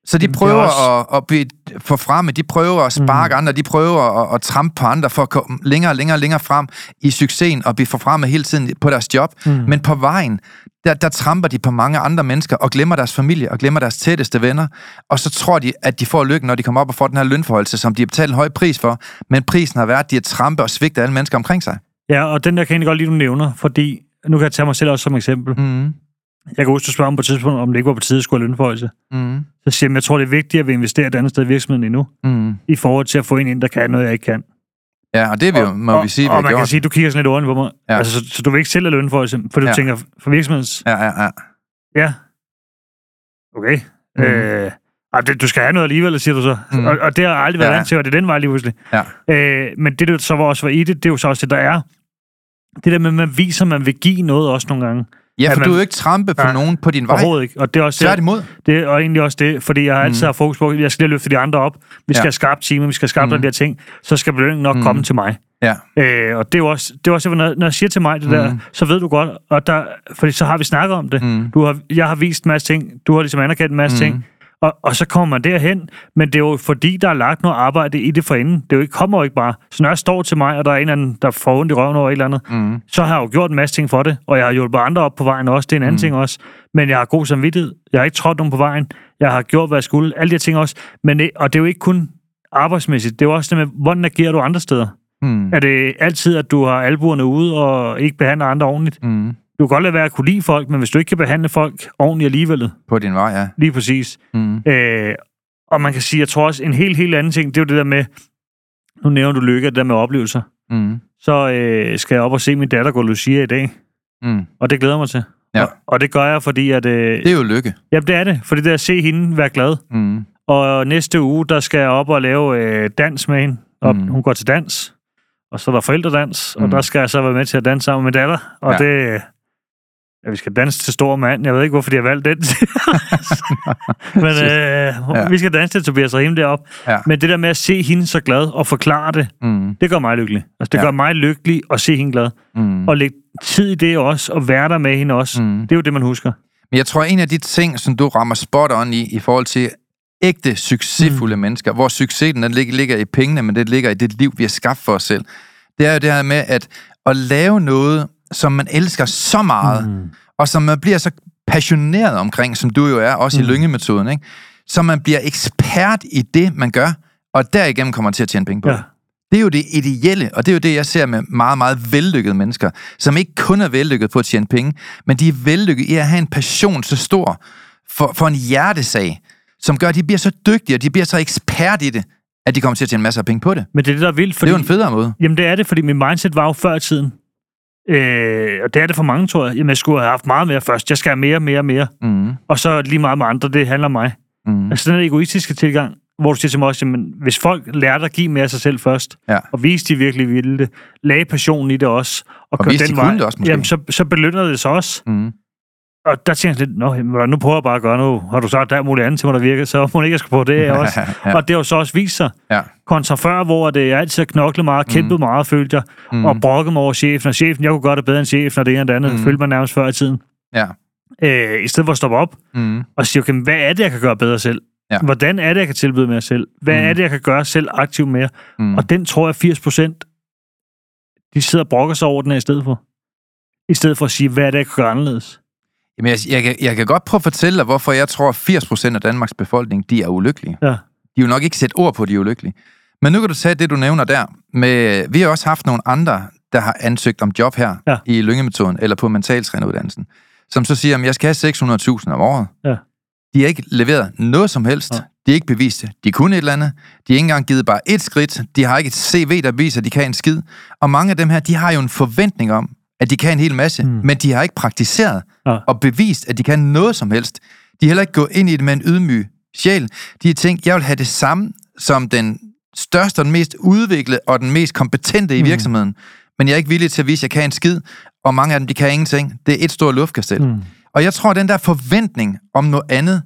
Så de prøver også... at, at blive for fremme, de prøver at sparke mm. andre, de prøver at, at trampe på andre for at komme længere og længere, længere frem i succesen og blive for fremme hele tiden på deres job. Mm. Men på vejen, der, der tramper de på mange andre mennesker og glemmer deres familie og glemmer deres tætteste venner. Og så tror de, at de får lykken, når de kommer op og får den her lønforholdelse, som de har betalt en høj pris for. Men prisen har været, at de har trampe og svigtet alle mennesker omkring sig. Ja, og den der kan jeg godt lide, du nævner, fordi nu kan jeg tage mig selv også som eksempel. Mm. Jeg kan huske, at spørge om på et tidspunkt, om det ikke var på tide at skulle have lønforholdelse. Mm. Så siger jeg, jeg tror, det er vigtigt, at vi investerer et andet sted i virksomheden endnu, mm. i forhold til at få en ind, der kan noget, jeg ikke kan. Ja, og det er vi, og, må vi sige, vi og, og man gjort. kan sige, du kigger sådan lidt ordentligt på mig. Ja. Altså, så, så, du vil ikke selv have lønforholdelse, for du ja. tænker, for virksomhedens... Ja, ja, ja. Ja. Okay. Mm. Øh, det, du skal have noget alligevel, siger du så. Mm. Og, og det har aldrig været ja. vant til, og det er den vej lige pludselig. Ja. Øh, men det, der så var også var i det, det er jo så også det, der er. Det der med, at man viser, at man vil give noget også nogle gange. Ja, for man, du er jo ikke trampe på ja, nogen på din vej. Overhovedet ikke. Og det er også Tværtimod. Det, det, og egentlig også det, fordi jeg har altid mm. har fokus på, at jeg skal løfte de andre op. Vi skal ja. have skarpt team, vi skal have skarpt mm. de her ting. Så skal belønningen nok mm. komme til mig. Ja. Øh, og det er også, det er også når, når jeg siger til mig det der, mm. så ved du godt, og der, fordi så har vi snakket om det. Mm. Du har, jeg har vist en masse ting, du har ligesom anerkendt en masse mm. ting, og, og så kommer man derhen, men det er jo fordi, der er lagt noget arbejde i det forinden. Det er jo ikke, kommer jo ikke bare. Så når jeg står til mig, og der er en eller anden, der får ondt i røven over et eller andet, mm. så har jeg jo gjort en masse ting for det, og jeg har hjulpet andre op på vejen også, det er en anden mm. ting også. Men jeg har god samvittighed, jeg har ikke trådt nogen på vejen, jeg har gjort, hvad jeg skulle, alle de her ting også. Men det, og det er jo ikke kun arbejdsmæssigt, det er jo også det med, hvordan agerer du andre steder? Mm. Er det altid, at du har albuerne ude og ikke behandler andre ordentligt? Mm. Du kan godt lade være at kunne lide folk, men hvis du ikke kan behandle folk ordentligt alligevel... På din vej, ja. Lige præcis. Mm. Øh, og man kan sige, jeg tror også, en helt, helt anden ting, det er jo det der med... Nu nævner du lykke, det der med oplevelser. Mm. Så øh, skal jeg op og se min datter gå Lucia i dag. Mm. Og det glæder mig til. Ja. Og, og det gør jeg, fordi at... Øh, det er jo lykke. Jamen, det er det. Fordi det er at se hende være glad. Mm. Og næste uge, der skal jeg op og lave øh, dans med hende. Og mm. hun går til dans. Og så er der forældredans, mm. og der skal jeg så være med til at danse sammen med datter. Og ja. det, Ja, vi skal danse til stor mand. Jeg ved ikke, hvorfor de har valgt den. *laughs* Men øh, ja. vi skal danse til Tobias Rahim derop. Ja. Men det der med at se hende så glad og forklare det, mm. det gør mig lykkelig. Altså, det ja. gør mig lykkelig at se hende glad. Mm. Og lægge tid i det også, og være der med hende også. Mm. Det er jo det, man husker. Men jeg tror, en af de ting, som du rammer spot on i, i forhold til ægte, succesfulde mm. mennesker, hvor succesen den ligger, ligger i pengene, men det ligger i det liv, vi har skabt for os selv, det er jo det her med, at at lave noget, som man elsker så meget, mm. og som man bliver så passioneret omkring, som du jo er, også mm. i lyngemetoden, ikke? så man bliver ekspert i det, man gør, og derigennem kommer til at tjene penge på ja. det. er jo det ideelle, og det er jo det, jeg ser med meget, meget vellykkede mennesker, som ikke kun er vellykket på at tjene penge, men de er vellykkede i at have en passion så stor for, for en hjertesag, som gør, at de bliver så dygtige, og de bliver så ekspert i det, at de kommer til at tjene masser af penge på det. Men det er det, der er vildt. Fordi, det er jo en federe måde. Jamen det er det, fordi min mindset var jo før tiden, Øh, og det er det for mange, tror jeg. Jamen, jeg skulle have haft meget mere først. Jeg skal have mere, mere, mere. Mm. Og så lige meget med andre, det handler om mig. Mm. Altså den egoistiske tilgang, hvor du siger til mig også, jamen, hvis folk lærer at give mere af sig selv først, ja. og vise, de virkelig ville det, lagde passionen i det også, og, og vise, den de vej, det også, måske. jamen, så, så belønner det sig også. Mm. Og der tænker jeg lidt, Nå, nu prøver jeg bare at gøre noget. Har du sagt, der er muligt andet til mig, der virker, så må ikke, jeg skal på det *laughs* også. ja. Og det har jo så også vist sig. Ja. Kontra før, hvor det er altid knoklet meget, kæmpet mm. meget, følte jeg, mm. og brokket mig over chefen, og chefen, jeg kunne gøre det bedre end chefen, og det ene og det andet, mm. følte man nærmest før i tiden. Ja. Øh, I stedet for at stoppe op Mm. og sige, okay, hvad er det, jeg kan gøre bedre selv? Ja. Hvordan er det, jeg kan tilbyde mere selv? Hvad Mm. er det, jeg kan gøre selv aktivt mere? Mm. Og den tror jeg 80 procent, de sidder og brokker sig over den her i stedet for. I stedet for at sige, hvad er det, jeg kan gøre anderledes? Jamen, jeg, jeg, kan, jeg kan godt prøve at fortælle dig, hvorfor jeg tror, at 80% af Danmarks befolkning, de er ulykkelige. Ja. De vil nok ikke sætte ord på, at de er ulykkelige. Men nu kan du tage det, du nævner der. Med, vi har også haft nogle andre, der har ansøgt om job her Ja. i Lyngemetoden eller på mentaltræneruddannelsen, som så siger, at jeg skal have 600.000 om året. Ja. De har ikke leveret noget som helst. Ja. De har ikke bevist det. De kunne et eller andet. De har ikke engang givet bare et skridt. De har ikke et CV, der viser, at de kan en skid. Og mange af dem her, de har jo en forventning om, at de kan en hel masse, mm. men de har ikke praktiseret Ja. og bevist, at de kan noget som helst. De har heller ikke gået ind i det med en ydmyg sjæl. De har tænkt, jeg vil have det samme som den største og den mest udviklede og den mest kompetente i Mm. virksomheden. Men jeg er ikke villig til at vise, at jeg kan en skid, og mange af dem, de kan ingenting. Det er et stort luftkastel. Mm. Mm. Og jeg tror, at den der forventning om noget andet,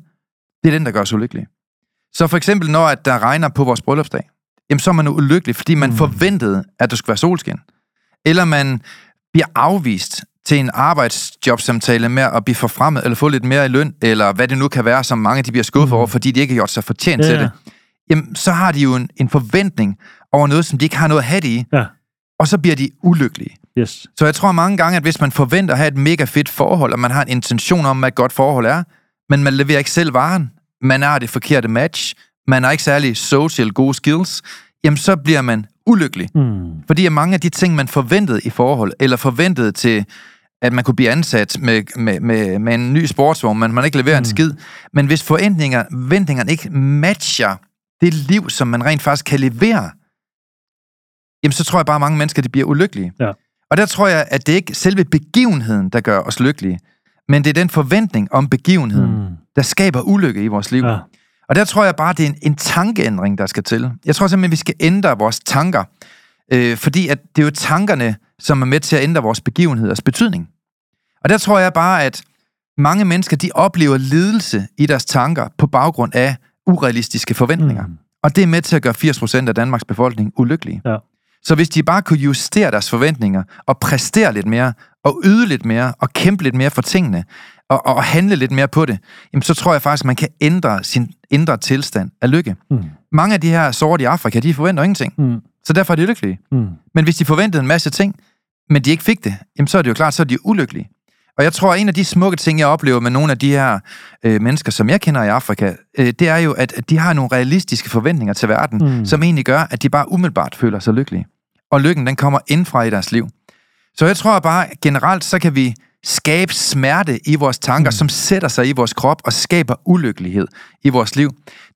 det er den, der gør os ulykkelige. Så for eksempel, når at der regner på vores bryllupsdag, jamen så er man ulykkelig, fordi man Mm. mm. forventede, at der skulle være solskin. Eller man bliver afvist til en arbejdsjobsamtale med at blive forfremmet, eller få lidt mere i løn, eller hvad det nu kan være, som mange de bliver skuffet Mm. over, fordi de ikke har gjort sig fortjent Ja, til det. Jamen, så har de jo en, en forventning over noget, som de ikke har noget at have det i, Ja. og så bliver de ulykkelige. Yes. Så jeg tror mange gange, at hvis man forventer at have et mega fedt forhold, og man har en intention om, hvad et godt forhold er, men man leverer ikke selv varen, man har det forkerte match, man har ikke særlig social gode skills, jamen så bliver man ulykkelig. Mm. Fordi mange af de ting, man forventede i forhold, eller forventede til, at man kunne blive ansat med, med, med, med en ny sportsvogn, men man ikke leverer mm. en skid. Men hvis forventninger, forventningerne ikke matcher det liv, som man rent faktisk kan levere, jamen så tror jeg bare, at mange mennesker de bliver ulykkelige. Ja. Og der tror jeg, at det ikke er selve begivenheden, der gør os lykkelige, men det er den forventning om begivenheden. Mm. der skaber ulykke i vores liv. Ja. Og der tror jeg bare, det er en, en tankeændring, der skal til. Jeg tror simpelthen, vi skal ændre vores tanker, øh, fordi at det er jo tankerne, som er med til at ændre vores begivenheders betydning. Og der tror jeg bare, at mange mennesker, de oplever lidelse i deres tanker på baggrund af urealistiske forventninger. Mm. Og det er med til at gøre 80% af Danmarks befolkning ulykkelige. Ja. Så hvis de bare kunne justere deres forventninger, og præstere lidt mere, og yde lidt mere, og kæmpe lidt mere for tingene, og, og handle lidt mere på det, jamen så tror jeg faktisk, at man kan ændre sin indre tilstand af lykke. Mm. Mange af de her sorte i Afrika, de forventer ingenting, Mm. Så derfor er de lykkelige. Mm. Men hvis de forventede en masse ting, men de ikke fik det, jamen så er det jo klart, så er de ulykkelige. Og jeg tror, at en af de smukke ting, jeg oplever med nogle af de her øh, mennesker, som jeg kender i Afrika, øh, det er jo, at, at de har nogle realistiske forventninger til verden, Mm. mm. som egentlig gør, at de bare umiddelbart føler sig lykkelige. Og lykken, den kommer indfra i deres liv. Så jeg tror bare, generelt, så kan vi skabe smerte i vores tanker, mm. som sætter sig i vores krop og skaber ulykkelighed i vores liv.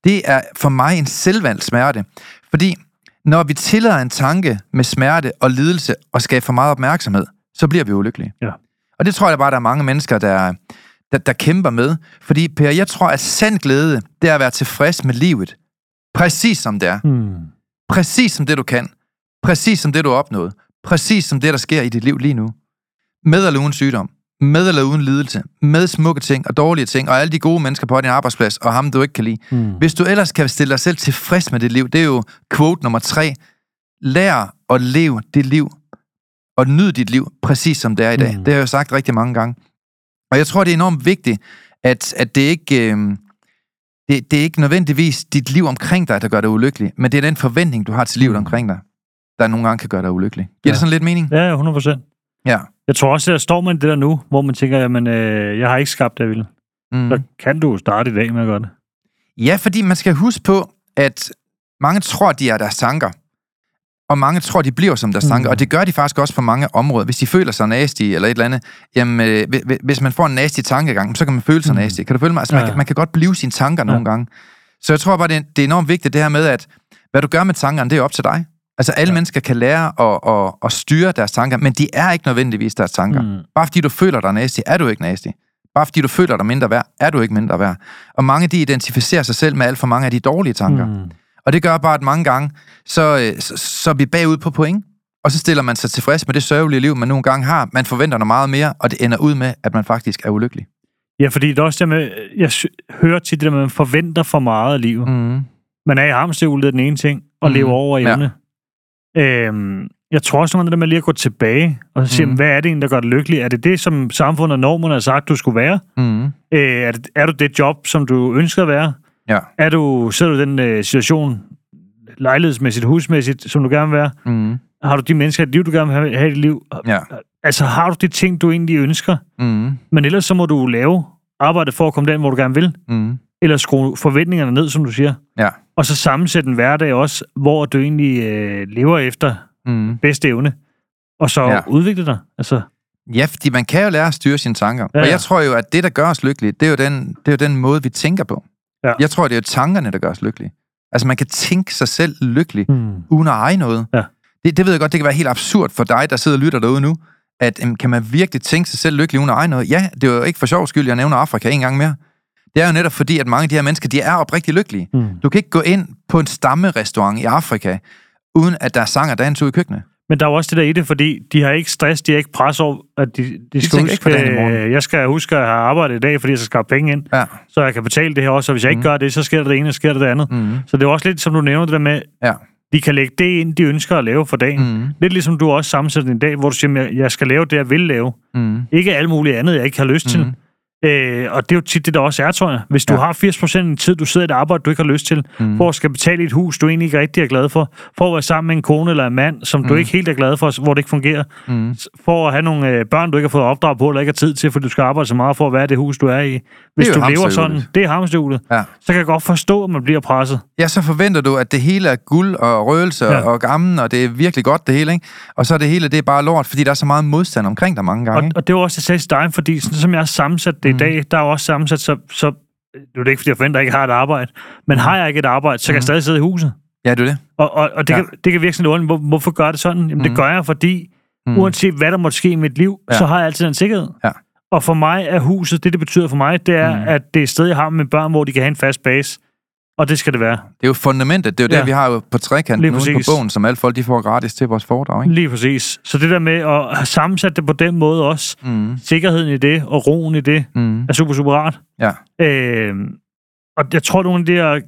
Det er for mig en selvvalgt smerte, fordi når vi tillader en tanke med smerte og lidelse og skaber for meget opmærksomhed, så bliver vi ulykkelige. Ja. Og det tror jeg bare, der er mange mennesker, der, der, der kæmper med. Fordi, Per, jeg tror, at sand glæde, det er at være tilfreds med livet. Præcis som det er. Mm. Præcis som det, du kan. Præcis som det, du har opnået. Præcis som det, der sker i dit liv lige nu. Med eller uden sygdom. Med eller uden lidelse. Med smukke ting og dårlige ting. Og alle de gode mennesker på din arbejdsplads. Og ham, du ikke kan lide. Mm. Hvis du ellers kan stille dig selv tilfreds med dit liv, det er jo quote nummer tre. Lær at leve dit liv. Og nyd dit liv, præcis som det er i dag. Mm. Det har jeg jo sagt rigtig mange gange. Og jeg tror, det er enormt vigtigt, at, at det ikke... Øh, det, det er ikke nødvendigvis dit liv omkring dig, der gør dig ulykkelig, men det er den forventning, du har til livet Mm. omkring dig, der nogle gange kan gøre dig ulykkelig. Giver Ja. det sådan lidt mening? Ja, ja, 100 procent. Ja. Jeg tror også, at der står man det der nu, hvor man tænker, jamen, øh, jeg har ikke skabt det, jeg ville. Mm. Så kan du starte i dag med at gøre det. Ja, fordi man skal huske på, at mange tror, de er deres tanker. Og mange tror, de bliver som deres Mm. tanker. Og det gør de faktisk også på mange områder. Hvis de føler sig nasty eller et eller andet. Jamen, øh, hvi- hvi- hvis man får en nasty tankegang, så kan man føle sig Mm. nasty. Kan du følge mig? Altså, man, Ja, ja. kan, man kan godt blive sine tanker Ja. nogle gange. Så jeg tror bare, det er, det er enormt vigtigt det her med, at hvad du gør med tankerne, det er op til dig. Altså, alle Ja. mennesker kan lære at, at, at styre deres tanker, men de er ikke nødvendigvis deres tanker. Mm. Bare fordi du føler dig nasty, er du ikke nasty. Bare fordi du føler dig mindre værd, er du ikke mindre værd. Og mange de identificerer sig selv med alt for mange af de dårlige tanker. Mm. Og det gør bare, at mange gange, så, øh, så, så er vi bagud på point. Og så stiller man sig tilfreds med det sørgelige liv, man nogle gange har. Man forventer noget meget mere, og det ender ud med, at man faktisk er ulykkelig. Ja, fordi det er også det med, jeg hører tit det der med, at man forventer for meget af livet. Mm. Man er i hamsterhjulet den ene ting, og Mm. lever over Ja. Øhm, jeg tror også, noget af det der med lige at gå tilbage og så sige, mm. hvad er det egentlig, der gør dig lykkelig? Er det det, som samfundet og normerne har sagt, du skulle være? Mm. Øh, er, det, er du det job, som du ønsker at være? Ja. Er du, sidder du i den øh, situation, lejlighedsmæssigt, husmæssigt, som du gerne vil være? Mm. Har du de mennesker i dit liv, du gerne vil have, i dit liv? Ja. Altså, har du de ting, du egentlig ønsker? Mm. Men ellers så må du lave arbejde for at komme den, hvor du gerne vil. Mm. Eller skrue forventningerne ned, som du siger. Ja. Og så sammensætte en hverdag også, hvor du egentlig øh, lever efter Mm. bedste evne. Og så Ja. udvikle dig. Altså, Ja, fordi man kan jo lære at styre sine tanker. Ja, Ja, Og jeg tror jo, at det, der gør os lykkelige, det er jo den, det er jo den måde, vi tænker på. Ja. Jeg tror, det er jo tankerne, der gør os lykkelige. Altså, man kan tænke sig selv lykkelig, hmm. uden at eje noget. Ja. Det, det ved jeg godt, det kan være helt absurd for dig, der sidder og lytter derude nu, at jamen, kan man virkelig tænke sig selv lykkelig uden at eje noget? Ja, det er jo ikke for sjov skyld, jeg nævner Afrika en gang mere. Det er jo netop fordi, at mange af de her mennesker, de er oprigtigt lykkelige. Hmm. Du kan ikke gå ind på en stammerestaurant i Afrika, uden at der er sang og dans ude i køkkenet. Men der er jo også det der i det, fordi de har ikke stress, de har ikke pres over, at de, de, skal ikke på huske, øh, jeg skal huske at have arbejdet i dag, fordi jeg skal skaffe penge ind, Ja. så jeg kan betale det her også, og hvis jeg ikke Mm. gør det, så sker der det ene, og sker der det andet. Mm. Så det er også lidt, som du nævner det der med, Ja. de kan lægge det ind, de ønsker at lave for dagen. Mm. Lidt ligesom du også sammensætter en dag, hvor du siger, at jeg skal lave det, jeg vil lave. Mm. Ikke alt muligt andet, jeg ikke har lyst til. Øh, og det er jo tit det, der også er, tror jeg. Hvis du Ja. har 80% af din tid, du sidder i et arbejde, du ikke har lyst til, Mm. for at skal betale et hus, du egentlig ikke rigtig er glad for, for at være sammen med en kone eller en mand, som mm. du ikke helt er glad for, hvor det ikke fungerer, Mm. for at have nogle øh, børn, du ikke har fået opdrag på, eller ikke har tid til, fordi du skal arbejde så meget for at være det hus, du er i. Hvis jo du lever sådan, det er hamsterhjulet, Ja. så kan jeg godt forstå, at man bliver presset. Ja, så forventer du, at det hele er guld og røgelse ja. Og gammen, og det er virkelig godt det hele, ikke? Og så er det hele, det er bare lort, fordi der er så meget modstand omkring dig mange gange, Og, ikke? og det var også jeg sagde til dig, fordi sådan, som jeg har sammensat det. I dag, der er jo også sammensat, så, så det er det ikke, fordi jeg forventer, at jeg ikke har et arbejde, men har jeg ikke et arbejde, så kan jeg Mm. stadig sidde i huset. Ja, det er det. Og, og, og det, Ja. kan, det kan virke sådan lidt. Hvor, hvorfor gør det sådan? Jamen, mm. Det gør jeg, fordi Mm. uanset hvad der måtte ske i mit liv, Ja. så har jeg altid en sikkerhed. Ja. Og for mig er huset, det det betyder for mig, det er, Mm. at det er et sted, jeg har med børn, hvor de kan have en fast base. Og det skal det være. Det er jo fundamentet. Det er jo ja. Ja. det, vi har jo på trekanten nu på præcis. bogen, som alle folk de får gratis til vores foredrag, ikke? Lige præcis. Så det der med at have sammensat det på den måde også, Mm. sikkerheden i det og roen i det, Mm. er super, super rart. Ja. Øh, og jeg tror, nogle af de der,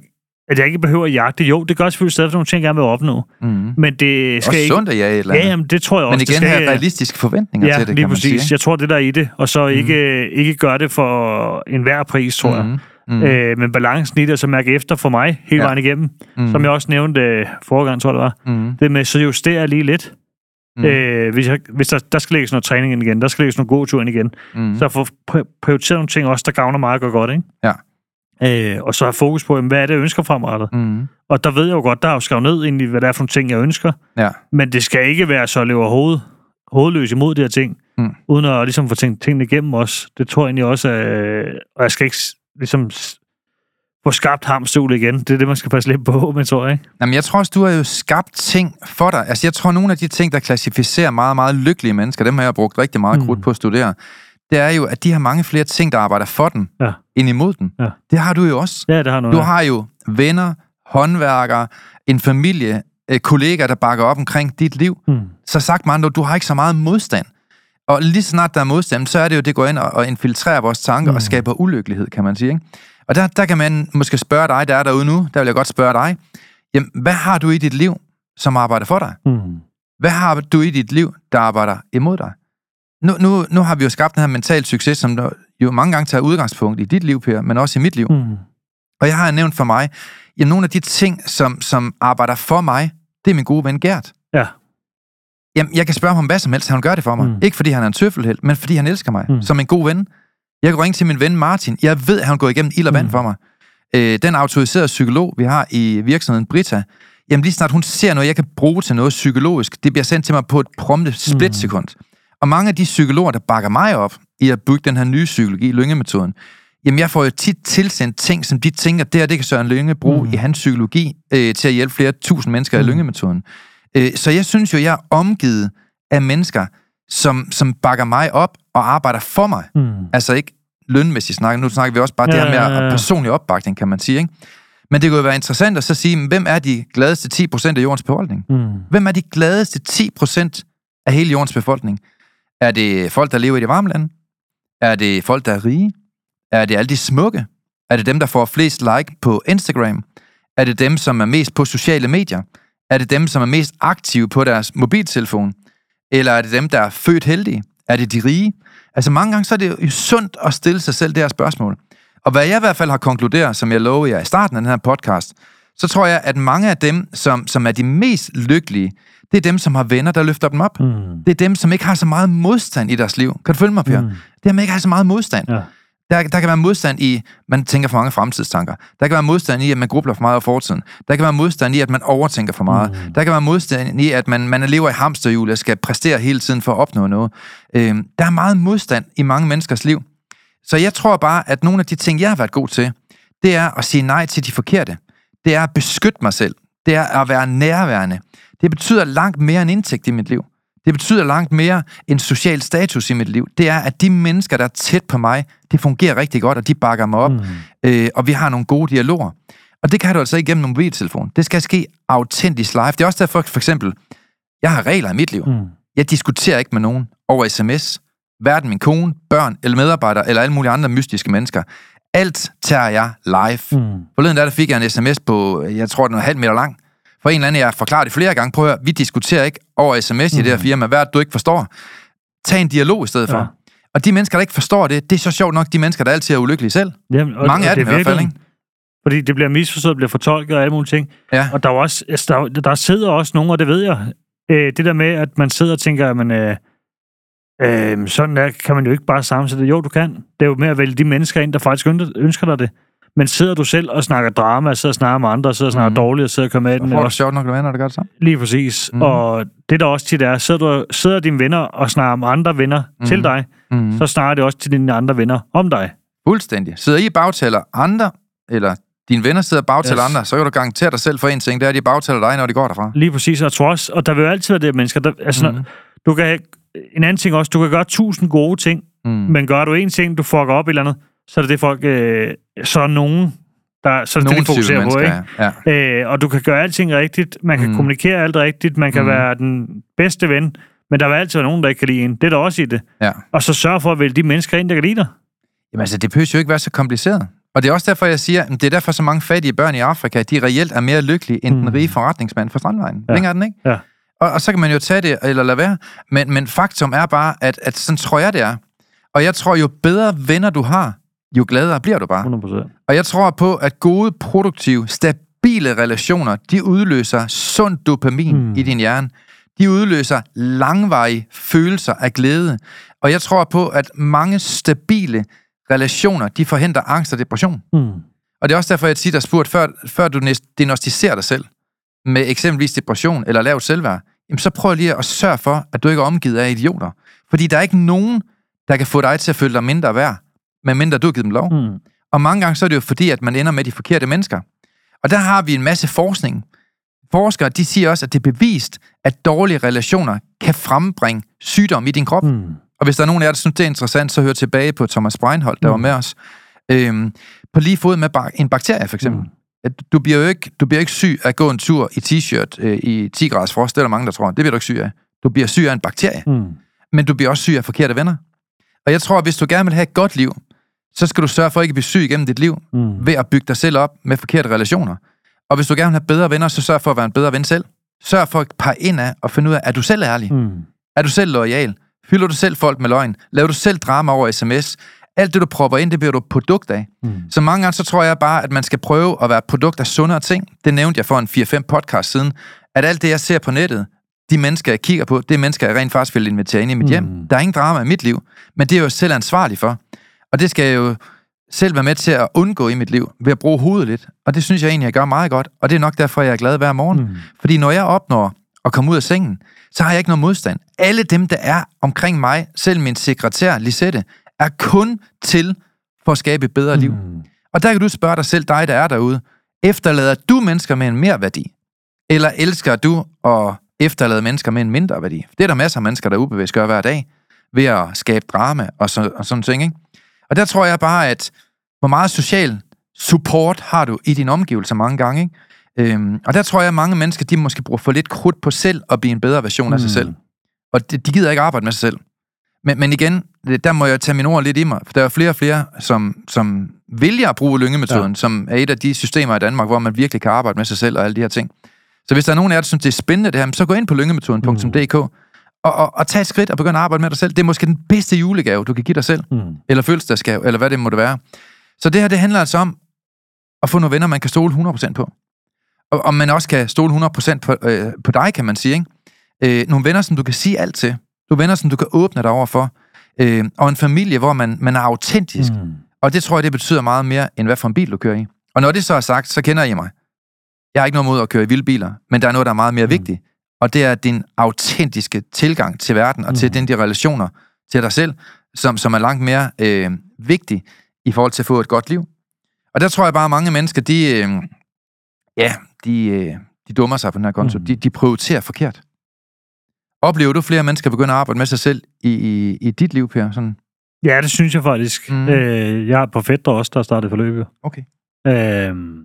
at jeg ikke behøver at jagte. Jo, det gør selvfølgelig stadig for nogle ting, jeg gerne vil opnå. Mm. Men det skal Også ikke... sundt at jage et eller Ja, andet. jamen, det tror jeg også. Men det igen skal, have realistiske forventninger ja, til det, lige kan man præcis. sige. Jeg tror, det der er i det. Og så ikke, ikke gøre det for enhver pris, tror jeg. Mm. Øh, men balancen i det, så mærke efter for mig, hele Ja. vejen igennem, Mm. som jeg også nævnte øh, forrige gang, tror jeg det var, Mm. det med, så justerer lige lidt. Mm. Øh, hvis, jeg, hvis der, der skal lægges noget træning ind igen, der skal lægges noget god tur ind igen, Mm. så få pr- prioriteret nogle ting også, der gavner mig og går godt, ikke? Ja. Øh, og så have fokus på, jamen, hvad er det, jeg ønsker fremadrettet? Mm. Og der ved jeg jo godt, der er jo skrevet ned egentlig, hvad det er for nogle ting, jeg ønsker. Ja. Men det skal ikke være så, at jeg lever hoved, hovedløs imod de her ting, Mm. uden at ligesom få tænkt tingene igennem også. Det tror jeg egentlig også, øh, og jeg skal ikke ligesom få skabt hamstol igen. Det er det, man skal passe lidt på, *laughs* men tror jeg. Jamen, jeg tror også, du har jo skabt ting for dig. Altså, jeg tror, nogle af de ting, der klassificerer meget, meget lykkelige mennesker, dem har jeg brugt rigtig meget Mm. krudt på at studere, det er jo, at de har mange flere ting, der arbejder for dem, Ja. end imod dem. Ja. Det har du jo også. Ja, det har noget. Du har jo venner, håndværkere, en familie, øh, kollegaer, der bakker op omkring dit liv. Mm. Så sagt med andre, du har ikke så meget modstand. Og lige så snart der er modstand, så er det jo, det går ind og, og infiltrerer vores tanker mm. og skaber ulykkelighed, kan man sige. Ikke? Og der, der kan man måske spørge dig, der er derude nu, der vil jeg godt spørge dig, jamen, hvad har du i dit liv, som arbejder for dig? Mm. Hvad har du i dit liv, der arbejder imod dig? Nu, nu, nu har vi jo skabt den her mental succes, som der jo mange gange tager udgangspunkt i dit liv, Per, men også i mit liv. Mm. Og jeg har nævnt for mig, jamen nogle af de ting, som, som arbejder for mig, det er min gode ven Gert. Ja. Jamen, jeg kan spørge ham om hvad som helst, han gør det for mig. Mm. Ikke fordi han er en tøffelhelt, men fordi han elsker mig, mm. Som en god ven. Jeg kan ringe til min ven Martin. Jeg ved, at han går igennem ild og vand mm. For mig. Øh, den autoriserede psykolog, vi har i virksomheden Brita, jamen lige snart hun ser noget, jeg kan bruge til noget psykologisk, det bliver sendt til mig på et prompte splitsekund. Mm. Og mange af de psykologer, der bakker mig op i at bygge den her nye psykologi, lyngemetoden, jamen jeg får jo tit tilsendt ting, som de tænker, det her, det kan Søren Lynge bruge mm. I hans psykologi øh, til at hjælpe flere tusind mennesker mm. i lyngemetoden. Øh, så jeg synes jo, jeg er omgivet af mennesker, som, som bakker mig op og arbejder for mig. Mm. Altså ikke lønmæssigt snakke. Nu snakker vi også bare ja, det her med Ja, ja, ja. personlig opbakning, kan man sige. Ikke? Men det kunne jo være interessant at så sige, hvem er de gladeste 10% af jordens befolkning? Mm. Hvem er de gladeste 10% af hele jordens befolkning? Er det folk, der lever i de varme lande? Er det folk, der er rige? Er det alle de smukke? Er det dem, der får flest like på Instagram? Er det dem, som er mest på sociale medier? Er det dem, som er mest aktive på deres mobiltelefon? Eller er det dem, der er født heldige? Er det de rige? Altså mange gange så er det jo sundt at stille sig selv det her spørgsmål. Og hvad jeg i hvert fald har konkluderet, som jeg lovede jer i starten af den her podcast, så tror jeg, at mange af dem, som, som er de mest lykkelige, det er dem, som har venner, der løfter dem op. Mm. Det er dem, som ikke har så meget modstand i deres liv. Kan du følge mig, Per? Mm. Det er dem, ikke har så meget modstand. Ja. Der, der kan være modstand i, man tænker for mange fremtidstanker. Der kan være modstand i, at man grubler for meget af fortiden. Der kan være modstand i, at man overtænker for meget. Mm. Der kan være modstand i, at man, man lever i hamsterhjul og skal præstere hele tiden for at opnå noget. Øh, der er meget modstand i mange menneskers liv. Så jeg tror bare, at nogle af de ting, jeg har været god til, det er at sige nej til de forkerte. Det er at beskytte mig selv. Det er at være nærværende. Det betyder langt mere end indtægt i mit liv. Det betyder langt mere end social status i mit liv. Det er, at de mennesker, der er tæt på mig, det fungerer rigtig godt, og de bakker mig op, mm. øh, og vi har nogle gode dialoger. Og det kan du altså ikke gennem en mobiltelefon. Det skal ske autentisk live. Det er også derfor, for eksempel, jeg har regler i mit liv. Mm. Jeg diskuterer ikke med nogen over sms. Hverken min kone, børn eller medarbejdere, eller alle mulige andre mystiske mennesker. Alt tager jeg live. Mm. Forleden der, der fik jeg en sms på, jeg tror, den er halv meter lang, for en eller anden, jeg har forklaret det flere gange. Prøv at høre, vi diskuterer ikke over sms mm. i det her mm. firma, hvad du ikke forstår. Tag en dialog i stedet for. Ja. Og de mennesker, der ikke forstår det, det er så sjovt nok de mennesker, der altid er ulykkelige selv. Jamen, og, Mange og af dem i hvert fald, ikke? Fordi det bliver misforstået, bliver fortolket og alle mulige ting. Ja. Og der, er også, altså, der, der sidder også nogen, og det ved jeg, øh, det der med, at man sidder og tænker, at man, øh, øh, sådan der kan man jo ikke bare sammensætte. Jo, du kan. Det er jo med at vælge de mennesker ind, der faktisk ønsker dig det. Men sidder du selv og snakker drama, sidder og snakker med andre, sidder og snakker mm. dårligt, og sidder og kører med den. Får du sjovt nok venner, der gør det samme? Lige præcis. Mm. Og det der også tit er, sidder, du, sidder dine venner og snakker med andre venner mm. til dig, mm. så snakker det også til dine andre venner om dig. Fuldstændig. Sidder I bagtaler andre, eller dine venner sidder og bagtaler yes. andre, så kan du garantere dig selv for en ting, det er, at de bagtaler dig, når de går derfra. Lige præcis, og jeg tror også, og der vil jo altid være det mennesker, der, altså, mm. du kan, en anden ting også, du kan gøre tusind gode ting, mm. men gør du en ting, du fucker op et eller andet, så er det det folk, øh, så er nogen, der, så er det det, de fokuserer på, ikke? Ja. Øh, og du kan gøre alting rigtigt, man kan mm. kommunikere alt rigtigt, man kan mm. være den bedste ven, men der vil altid være nogen, der ikke kan lide en. Det er der også i det. Ja. Og så sørg for at vælge de mennesker ind, der kan lide dig. Jamen altså, det behøver jo ikke være så kompliceret. Og det er også derfor, jeg siger, at det er derfor, så mange fattige børn i Afrika, de reelt er mere lykkelige end mm. den rige forretningsmand fra Strandvejen. Ja. Længere er den, ikke? Ja. Og, og så kan man jo tage det, eller lade være. Men, men faktum er bare, at, at sådan tror jeg, det er. Og jeg tror, jo bedre venner du har, jo gladere bliver du bare. 100%. Og jeg tror på, at gode, produktive, stabile relationer, de udløser sund dopamin mm. i din hjerne. De udløser langvarige følelser af glæde. Og jeg tror på, at mange stabile relationer, de forhindrer angst og depression. Mm. Og det er også derfor, jeg siger dig spurgt, før, før du diagnostiserer dig selv med eksempelvis depression eller lavt selvværd, jamen så prøv lige at sørge for, at du ikke er omgivet af idioter. Fordi der er ikke nogen, der kan få dig til at føle dig mindre værd medmindre du har givet dem lov. Mm. Og mange gange så er det jo fordi, at man ender med de forkerte mennesker. Og der har vi en masse forskning. Forskere, de siger også, at det er bevist, at dårlige relationer kan frembringe sygdom i din krop. Mm. Og hvis der er nogen af jer, der synes, det er interessant, så hør tilbage på Thomas Breinholt, der mm. var med os. Øhm, på lige fod med en bakterie, for eksempel. Mm. Du bliver jo ikke, du bliver ikke syg af at gå en tur i t-shirt øh, i 10 graders frost. Det er der mange, der tror. Det bliver du ikke syg af. Du bliver syg af en bakterie. Mm. Men du bliver også syg af forkerte venner. Og jeg tror, at hvis du gerne vil have et godt liv, så skal du sørge for ikke at blive syg igennem dit liv, mm. ved at bygge dig selv op med forkerte relationer. Og hvis du gerne vil have bedre venner, så sørg for at være en bedre ven selv. Sørg for at pege ind af og finde ud af, er du selv ærlig? Mm. Er du selv lojal? Fylder du selv folk med løgn? Laver du selv drama over sms? Alt det, du propper ind, det bliver du produkt af. Mm. Så mange gange, så tror jeg bare, at man skal prøve at være produkt af sundere ting. Det nævnte jeg for en 4-5 podcast siden. At alt det, jeg ser på nettet, de mennesker, jeg kigger på, det er mennesker, jeg rent faktisk vil invitere ind i mit mm. hjem. Der er ingen drama i mit liv, men det er jeg jo selv ansvarlig for. Og det skal jeg jo selv være med til at undgå i mit liv, ved at bruge hovedet lidt. Og det synes jeg egentlig, jeg gør meget godt. Og det er nok derfor, jeg er glad hver morgen. Mm. Fordi når jeg opnår at komme ud af sengen, så har jeg ikke noget modstand. Alle dem, der er omkring mig, selv min sekretær, Lisette, er kun til for at skabe et bedre mm. liv. Og der kan du spørge dig selv, dig der er derude, efterlader du mennesker med en mere værdi? Eller elsker du at efterlade mennesker med en mindre værdi? Det er der masser af mennesker, der ubevidst gør hver dag, ved at skabe drama og, så, og sådan ting, ikke? Og der tror jeg bare, at hvor meget social support har du i din omgivelser mange gange, ikke? Øhm, og der tror jeg, at mange mennesker, de måske bruger for lidt krudt på selv at blive en bedre version mm. af sig mm. selv. Og de, de gider ikke arbejde med sig selv. Men, men igen, der må jeg tage mine ord lidt i mig, for der er flere og flere, som, som vælger at bruge lyngemetoden, ja. som er et af de systemer i Danmark, hvor man virkelig kan arbejde med sig selv og alle de her ting. Så hvis der er nogen af jer, der synes, det er spændende det her, så gå ind på lyngemetoden.dk og, og, og tag et skridt og begynd at arbejde med dig selv. Det er måske den bedste julegave, du kan give dig selv. Mm. Eller fødselsdagsgave, eller hvad det måtte være. Så det her, det handler altså om at få nogle venner, man kan stole 100% på. Og, og man også kan stole 100% på, øh, på dig, kan man sige. Ikke? Øh, nogle venner, som du kan sige alt til. Nogle venner, som du kan åbne dig over for. Øh, og en familie, hvor man, man er autentisk. Mm. Og det tror jeg, det betyder meget mere, end hvad for en bil du kører i. Og når det så er sagt, så kender I mig. Jeg har ikke noget mod at køre i vilde biler, men der er noget, der er meget mere Mm. vigtigt. Og det er din autentiske tilgang til verden, og til Mm. den, de relationer til dig selv, som, som er langt mere øh, vigtig i forhold til at få et godt liv. Og der tror jeg bare, at mange mennesker, de, øh, ja, de, øh, de dummer sig på den her konto. Mm. De, de prioriterer forkert. Oplever du flere mennesker begynde at arbejde med sig selv i, i, i dit liv, Per? Sådan, Ja, det synes jeg faktisk. Mm. Øh, jeg har på fætter også, der startede forløbet. okay. Øhm,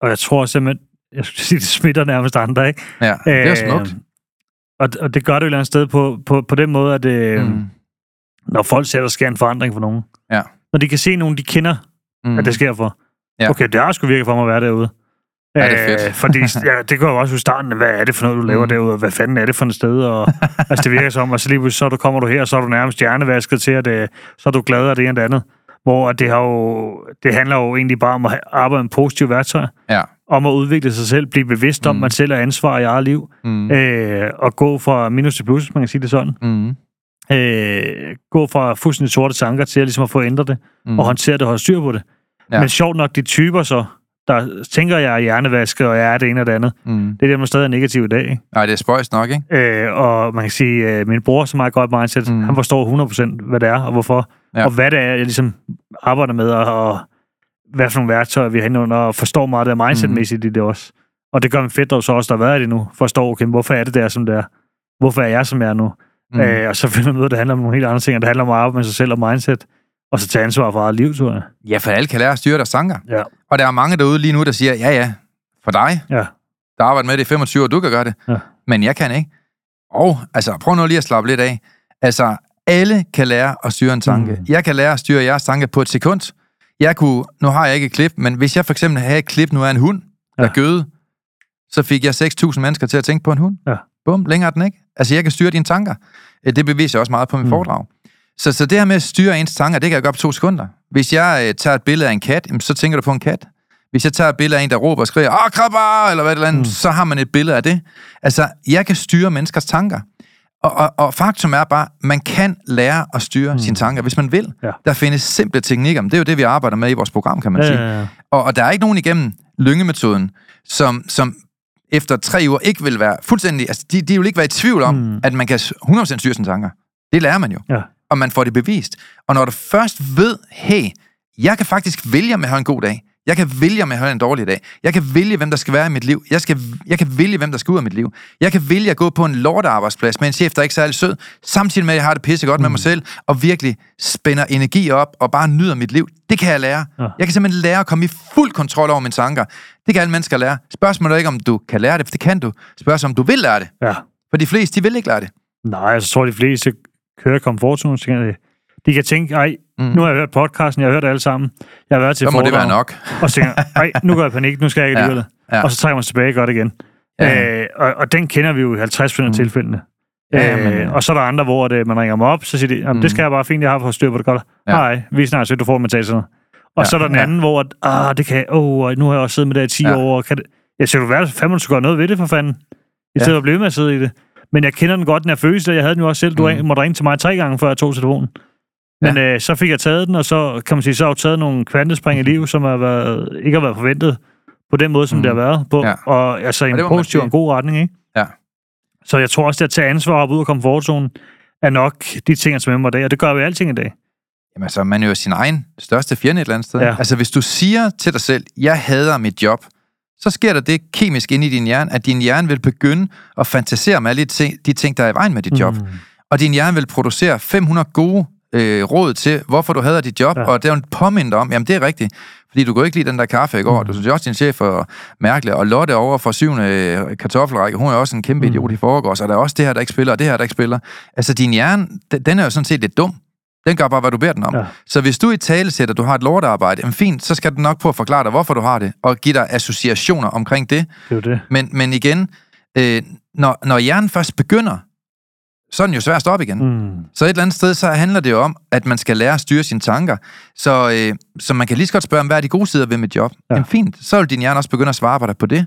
og jeg tror simpelthen, jeg skulle sige, det smitter nærmest andre, ikke? Ja, det er smukt. Øhm, og, og det gør det jo et eller andet sted på, på, på den måde, at øh, mm. Når folk ser, der sker en forandring for nogen. Ja. Når de kan se nogen, de kender, Mm. at det sker for. Ja. Okay, det har sgu virket for mig at være derude. Ja, det er fedt. Øh, fordi *laughs* ja, det går jo også i starten, hvad er det for noget, du laver Mm. derude, og hvad fanden er det for et sted? Og, altså, det virker som, og så lige så du, kommer du her, så er du nærmest hjernevasket til, at det, så er du glad af det ene og det andet. Hvor at det, har jo, det handler jo egentlig bare om at arbejde med positive værktøjer, Ja. Om at udvikle sig selv, blive bevidst om, Mm. man selv er ansvar i eget liv, Mm. øh, og gå fra minus til plus, hvis man kan sige det sådan. Mm. Øh, gå fra fuldstændig sorte tanker til at, ligesom at få ændret det, Mm. og håndtere det og holde styr på det. Ja. Men sjovt nok, de typer så, der tænker, jeg er hjernevasket, og jeg er det ene og det andet, Mm. det er dem, der stadig er negativ i dag. Ikke? Nej, det er spøjst nok, ikke? Øh, og man kan sige, at min bror, som har et godt mindset, Mm. han forstår 100% hvad det er, og hvorfor. Ja. Og hvad det er, jeg ligesom arbejder med, og, og hvad for nogle værktøjer vi har inde under, og forstår meget af det mindsetmæssigt i det også. Og det gør fætter jo så også, der har været det nu, forstår, okay, hvorfor er det der, som det er? Hvorfor er jeg, som jeg er nu? Mm. Mm. Øh, og så finder man ud af, at det handler om nogle helt andre ting, og det handler om at arbejde med sig selv og mindset, og så tage ansvar for eget liv, tror jeg. Ja, for alle kan lære at styre deres tanker. Ja. Og der er mange derude lige nu, der siger, ja ja, for dig, Ja. der arbejder med det i 25 år, du kan gøre det. Ja. Men jeg kan ikke. Og altså, prøv nu lige at slappe lidt af. Altså, alle kan lære at styre en tanke. Mm. Jeg kan lære at styre jeres tanke på et sekund. Jeg kunne, nu har jeg ikke et klip, men hvis jeg for eksempel havde et klip nu af en hund, der Ja. gøde, så fik jeg 6.000 mennesker til at tænke på en hund. Ja. Bum, længere er den ikke. Altså, jeg kan styre dine tanker. Øh, Det beviser jeg også meget på min Mm. foredrag. Så, så det her med at styre ens tanker, det kan jeg gøre på to sekunder. Hvis jeg øh, tager et billede af en kat, jamen, så tænker du på en kat. Hvis jeg tager et billede af en, der råber og skriger, åh, krabber, eller hvad det er, mm. Mm. så har man et billede af det. Altså, jeg kan styre menneskers tanker. Og, og, og faktum er bare, man kan lære at styre mm. sine tanker, hvis man vil. Ja. Der findes simple teknikker, men det er jo det, vi arbejder med i vores program, kan man sige. Ja, ja, ja. Og, og der er ikke nogen igennem lyngemetoden, som, som efter tre uger ikke vil være fuldstændig... Altså, de, de vil ikke være i tvivl om. Mm. at man kan 100% styre sine tanker. Det lærer man jo. Ja. Og man får det bevist. Og når du først ved, hey, jeg kan faktisk vælge, om jeg har en god dag. Jeg kan vælge, om jeg har en dårlig dag. Jeg kan vælge, hvem der skal være i mit liv. Jeg, skal, jeg kan vælge, hvem der skal ud af mit liv. Jeg kan vælge at gå på en lortearbejdsplads med en chef, der er ikke er særlig sød, samtidig med, at jeg har det pisse godt mm. med mig selv, og virkelig spænder energi op, og bare nyder mit liv. Det kan jeg lære. Ja. Jeg kan simpelthen lære at komme i fuld kontrol over mine tanker. Det kan alle mennesker lære. Spørgsmålet er ikke, om du kan lære det, for det kan du. Spørgsmålet om du vil lære det. ja. For de fleste, de vil ikke lære det. Nej, jeg tror, de fleste kører komfortzone, så kan de, de kan tænke, ej, Mm. nu har jeg hørt podcasten, jeg har hørt det alle sammen. Jeg har været til Så må det være nok. *laughs* Og så tænker, jeg, ej, nu går jeg i panik, nu skal jeg ikke *laughs* Ja, alligevel. ja. Og så trækker man sig tilbage godt igen. Ja. Øh, og, og den kender vi jo i 50 af Mm. tilfældene. Ja, øh, men- og så er der andre, hvor det, man ringer mig op, så siger de, Mm. det skal jeg bare fint, jeg har for styr på det godt. Ja. Ja. Hej, vi er snart sødt, du får med sådan Og Ja, så er der den ja. anden, hvor, at, ah, det kan, oh, nu har jeg også siddet med det i 10 Ja. ja. år. og Kan det, jeg siger, du være fandme, du skal gøre noget ved det, for fanden. I Ja. stedet for at blive med at sidde i det. Men jeg kender den godt, den her følelse. Jeg havde den jo også selv. Du mm. måtte ringe til mig tre gange, før jeg tog telefonen. Men ja. øh, så fik jeg taget den, og så kan man sige, så har jeg taget nogle kvantespring i livet, som har været, ikke har været forventet på den måde, som Mm. det har været på. Ja. Og altså i det en positiv og en god retning, ikke? Ja. Så jeg tror også, at at tage ansvar op ud af komfortzonen, er nok de ting, som jeg mig i dag. Og det gør vi alting i dag. Jamen altså, man er jo sin egen største fjende et eller andet sted. Ja. Altså, hvis du siger til dig selv, jeg hader mit job, så sker der det kemisk inde i din hjerne, at din hjerne vil begynde at fantasere med alle de ting, de ting der er i vejen med dit job. Mm. Og din hjerne vil producere 500 gode øh, råd til, hvorfor du hader dit job, ja. Og det er jo en påmindet om, jamen det er rigtigt, fordi du kunne ikke lide den der kaffe i går, mm. du synes også, din chef er mærkelig, og Lotte over for syvende øh, kartoffelrække, hun er også en kæmpe Mm. idiot i foregårs, og der er også det her, der ikke spiller, og det her, der ikke spiller. Altså din hjerne, den, er jo sådan set lidt dum. Den gør bare, hvad du beder den om. Ja. Så hvis du i tale sætter, du har et lortearbejde, jamen fint, så skal den nok prøve at forklare dig, hvorfor du har det, og give dig associationer omkring det. Det er det. Men, men igen, øh, når, når hjernen først begynder, så er den jo svær at stoppe igen. Mm. Mm. Så et eller andet sted, så handler det jo om, at man skal lære at styre sine tanker. Så, øh, så man kan lige så godt spørge, hvad er de gode sider ved mit job? Ja. Ja. Jamen fint, så vil din hjerne også begynde at svare på dig på det.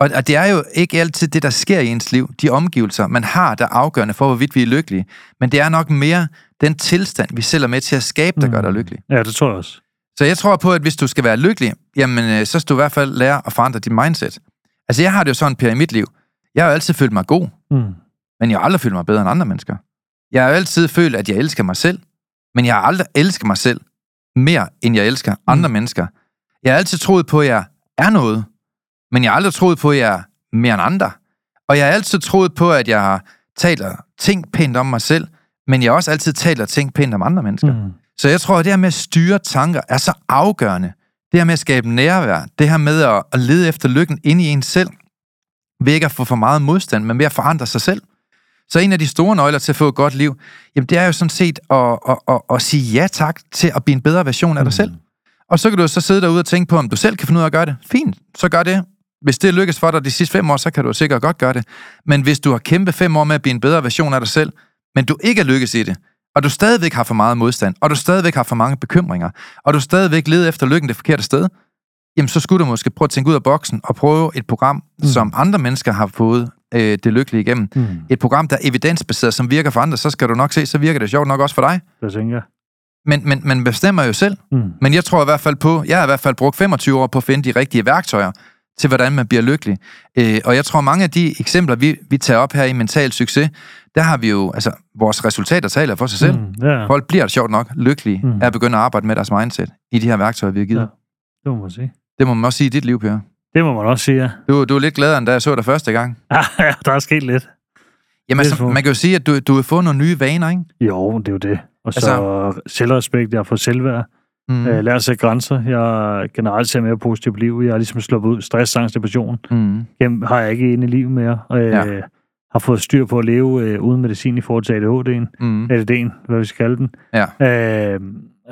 Og, og det er jo ikke altid det, der sker i ens liv, de omgivelser, man har, der er afgørende for, hvorvidt vi er lykkelige. Men det er nok mere den tilstand, vi selv er med til at skabe, der gør dig lykkelig. Ja, det tror jeg også. Så jeg tror på, at hvis du skal være lykkelig, jamen øh, så skal du i hvert fald lære at forandre dit mindset. Altså jeg har det jo sådan, Per, i mit liv. Jeg har jo altid følt mig god, Mm. Men jeg har aldrig følt mig bedre end andre mennesker. Jeg har altid følt, at jeg elsker mig selv, men jeg har aldrig elsket mig selv mere, end jeg elsker andre mm. mennesker. Jeg har altid troet på, at jeg er noget, men jeg har aldrig troet på, at jeg er mere end andre. Og jeg har altid troet på, at jeg har talt og tænkt pænt om mig selv, men jeg har også altid talt og tænkt pænt om andre mennesker. Mm. Så jeg tror, at det her med at styre tanker er så afgørende. Det her med at skabe nærvær, det her med at, at lede efter lykken inde i en selv, ved ikke at få for meget modstand, men ved at forandre sig selv. Så en af de store nøgler til at få et godt liv, jamen det er jo sådan set at, at, at, at sige ja tak til at blive en bedre version af dig selv. Og så kan du så sidde derude og tænke på, om du selv kan finde ud af at gøre det. Fint, så gør det. Hvis det lykkes for dig de sidste fem år, så kan du sikkert godt gøre det. Men hvis du har kæmpet fem år med at blive en bedre version af dig selv, men du ikke er lykkes i det, og du stadigvæk har for meget modstand, og du stadigvæk har for mange bekymringer, og du stadigvæk leder efter lykken det forkerte sted, jamen så skulle du måske prøve at tænke ud af boksen og prøve et program, mm. som andre mennesker har fået øh, det lykkelige igennem. Mm. Et program, der er evidensbaseret, som virker for andre, så skal du nok se, så virker det sjovt nok også for dig. Det tænker jeg. Men, men man bestemmer jo selv. Mm. Men jeg tror i hvert fald på, jeg har i hvert fald brugt 25 år på at finde de rigtige værktøjer til, hvordan man bliver lykkelig. Øh, og jeg tror, mange af de eksempler, vi, vi tager op her i Mental Succes, der har vi jo, altså, vores resultater taler for sig selv. Mm. Ja, Folk bliver sjovt nok lykkelige Mm. af at begynde at arbejde med deres mindset i de her værktøjer, vi har givet. Ja. det må man sige. Det må man også sige i dit liv, Per. Det må man også sige, ja. Du, du er lidt gladere, end da jeg så dig første gang. *laughs* ja, der er sket lidt. Jamen, altså, så. man kan jo sige, at du, du har fået nogle nye vaner, ikke? Jo, det er jo det. Og så altså, selvrespekt, jeg har fået selvværd. Mm. Øh, lært at sætte grænser. Jeg generelt ser mere positivt på livet. Jeg har ligesom sluppet ud. Stress, angst, depression. Mm. Har jeg ikke inde i livet mere. Og, øh, Ja. har fået styr på at leve øh, uden medicin i forhold til ADHD'en. Mm. ADD'en, hvad vi skal kalde den. Ja. Øh,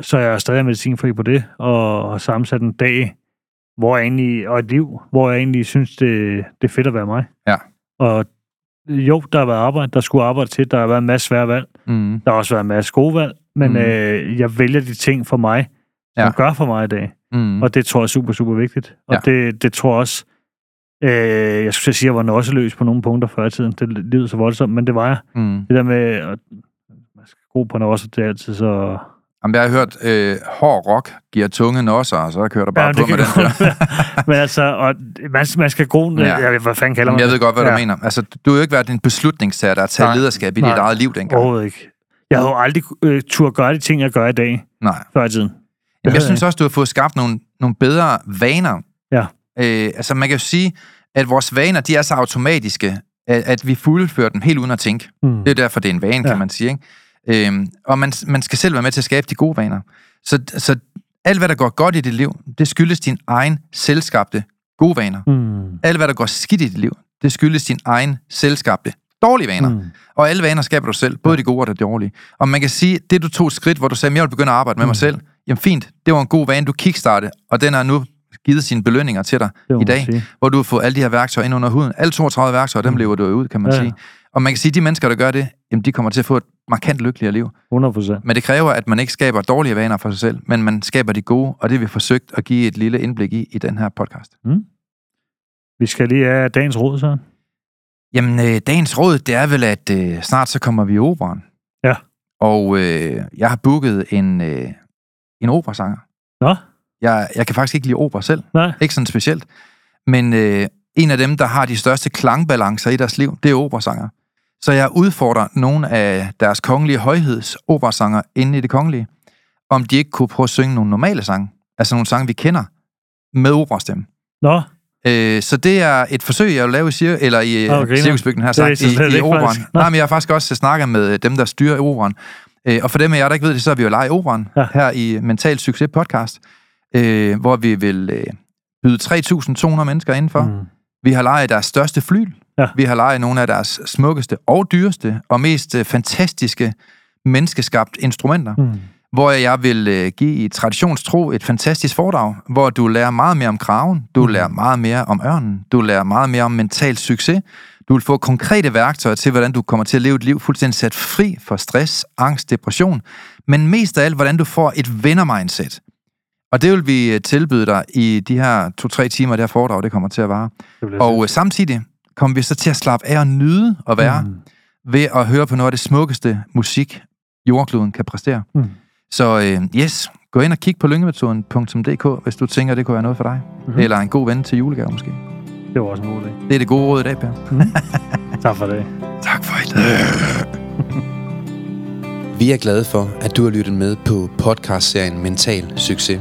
så jeg er stadig medicinfri på det, og har sammensat en dag, hvor jeg egentlig, og et liv, hvor jeg egentlig synes, det, det er fedt at være mig. Ja. Og jo, der har været arbejde, der skulle arbejde til, der har været en masse svære valg, Mm. der har også været en masse gode valg, men Mm. øh, jeg vælger de ting for mig, som Ja. gør for mig i dag. Mm. Og det tror jeg er super, super vigtigt. Og Ja. det, det tror jeg også, øh, jeg skulle sige, at jeg var nåseløs på nogle punkter før i tiden. Det lyder så voldsomt, men det var jeg. Mm. Det der med, at man skal gå på noget det er altid så... Jamen, jeg har hørt, øh, hård rock giver tunge nosser, og så kører der bare ja, på med den der. *laughs* Men altså, og man, man skal gro... Ja. Jeg, hvad fanden kalder man jeg ved godt, hvad ja. du mener. Altså, du har jo ikke været en beslutningstager, der har taget Nej. lederskab i dit Nej. eget liv dengang. Overhovedet ikke. Jeg har jo aldrig øh, tur gøre de ting, jeg gør i dag, Nej. før i tiden. Jamen, jeg synes også, du har fået skabt nogle, nogle bedre vaner. Ja. Øh, altså, man kan jo sige, at vores vaner, de er så automatiske, at, at vi fuldfører dem helt uden at tænke. Mm. Det er derfor, det er en vane, Ja. kan man sige. Ikke? Øhm, og man, man skal selv være med til at skabe de gode vaner. Så, så alt, hvad der går godt i dit liv, det skyldes din egen selvskabte gode vaner. Mm. Alt, hvad der går skidt i dit liv, det skyldes din egen selvskabte dårlige vaner. Mm. Og alle vaner skaber du selv, både de gode og de dårlige. Og man kan sige, det du tog et skridt, hvor du sagde, jeg vil begynde at arbejde med Mm. mig selv, jamen fint, det var en god vane, du kickstartede, og den har nu givet sine belønninger til dig i dag, sige. hvor du har fået alle de her værktøjer ind under huden. Alle 32 værktøjer, dem Mm. lever du ud, kan man ja. sige. Og man kan sige, at de mennesker, der gør det, jamen de kommer til at få et markant lykkeligere liv. 100 procent. Men det kræver, at man ikke skaber dårlige vaner for sig selv, men man skaber de gode, og det har vi forsøgt at give et lille indblik i i den her podcast. Vi skal lige have dagens råd, så. Jamen, øh, dagens råd, det er vel, at øh, snart så kommer vi i operan. Ja. Og øh, jeg har booket en, øh, en operasanger. Nå, Jeg, jeg kan faktisk ikke lide opera selv. nej. Ikke sådan specielt. Men øh, en af dem, der har de største klangbalancer i deres liv, det er operasanger. Så jeg udfordrer nogle af deres kongelige højheds operasanger inde i det kongelige, om de ikke kunne prøve at synge nogle normale sange. Altså nogle sange, vi kender, med operastemme. Nå, Øh, så det er et forsøg, jeg vil lave i, cir- eller i Okay, cirkusbygden her er sagt, i, i operan. Nej, men jeg har faktisk også snakket med dem, der styrer operan. Øh, og for dem af jer, der ikke ved det, så er vi jo live i operan Ja. her i Mental Succes podcast, øh, hvor vi vil øh, byde 3.200 mennesker indenfor. Mm. Vi har lejet deres største fly. Ja. Vi har lejet nogle af deres smukkeste og dyreste og mest øh, fantastiske menneskeskabt instrumenter, mm. hvor jeg vil øh, give i traditionstro et fantastisk foredrag, hvor du lærer meget mere om kraven, du mm. lærer meget mere om ørnen, du lærer meget mere om mental succes, du vil få konkrete værktøjer til, hvordan du kommer til at leve et liv fuldstændig sat fri for stress, angst, depression, men mest af alt, hvordan du får et vinder-mindset. Og det vil vi øh, tilbyde dig i de her to-tre timer, det her foredrag, det kommer til at vare. Og øh, samtidig kommer vi så til at slappe af og nyde at være mm. ved at høre på noget af det smukkeste musik, jordkloden kan præstere. Mm. Så øh, yes, gå ind og kig på lyngemetoden.dk, hvis du tænker, det kunne være noget for dig. Mm-hmm. Eller en god ven til julegave måske. Det var også en god idé. Det er det gode råd i dag, Per. Mm. *laughs* tak for det. Tak for i dag. *laughs* Vi er glade for, at du har lyttet med på podcastserien Mental Succes.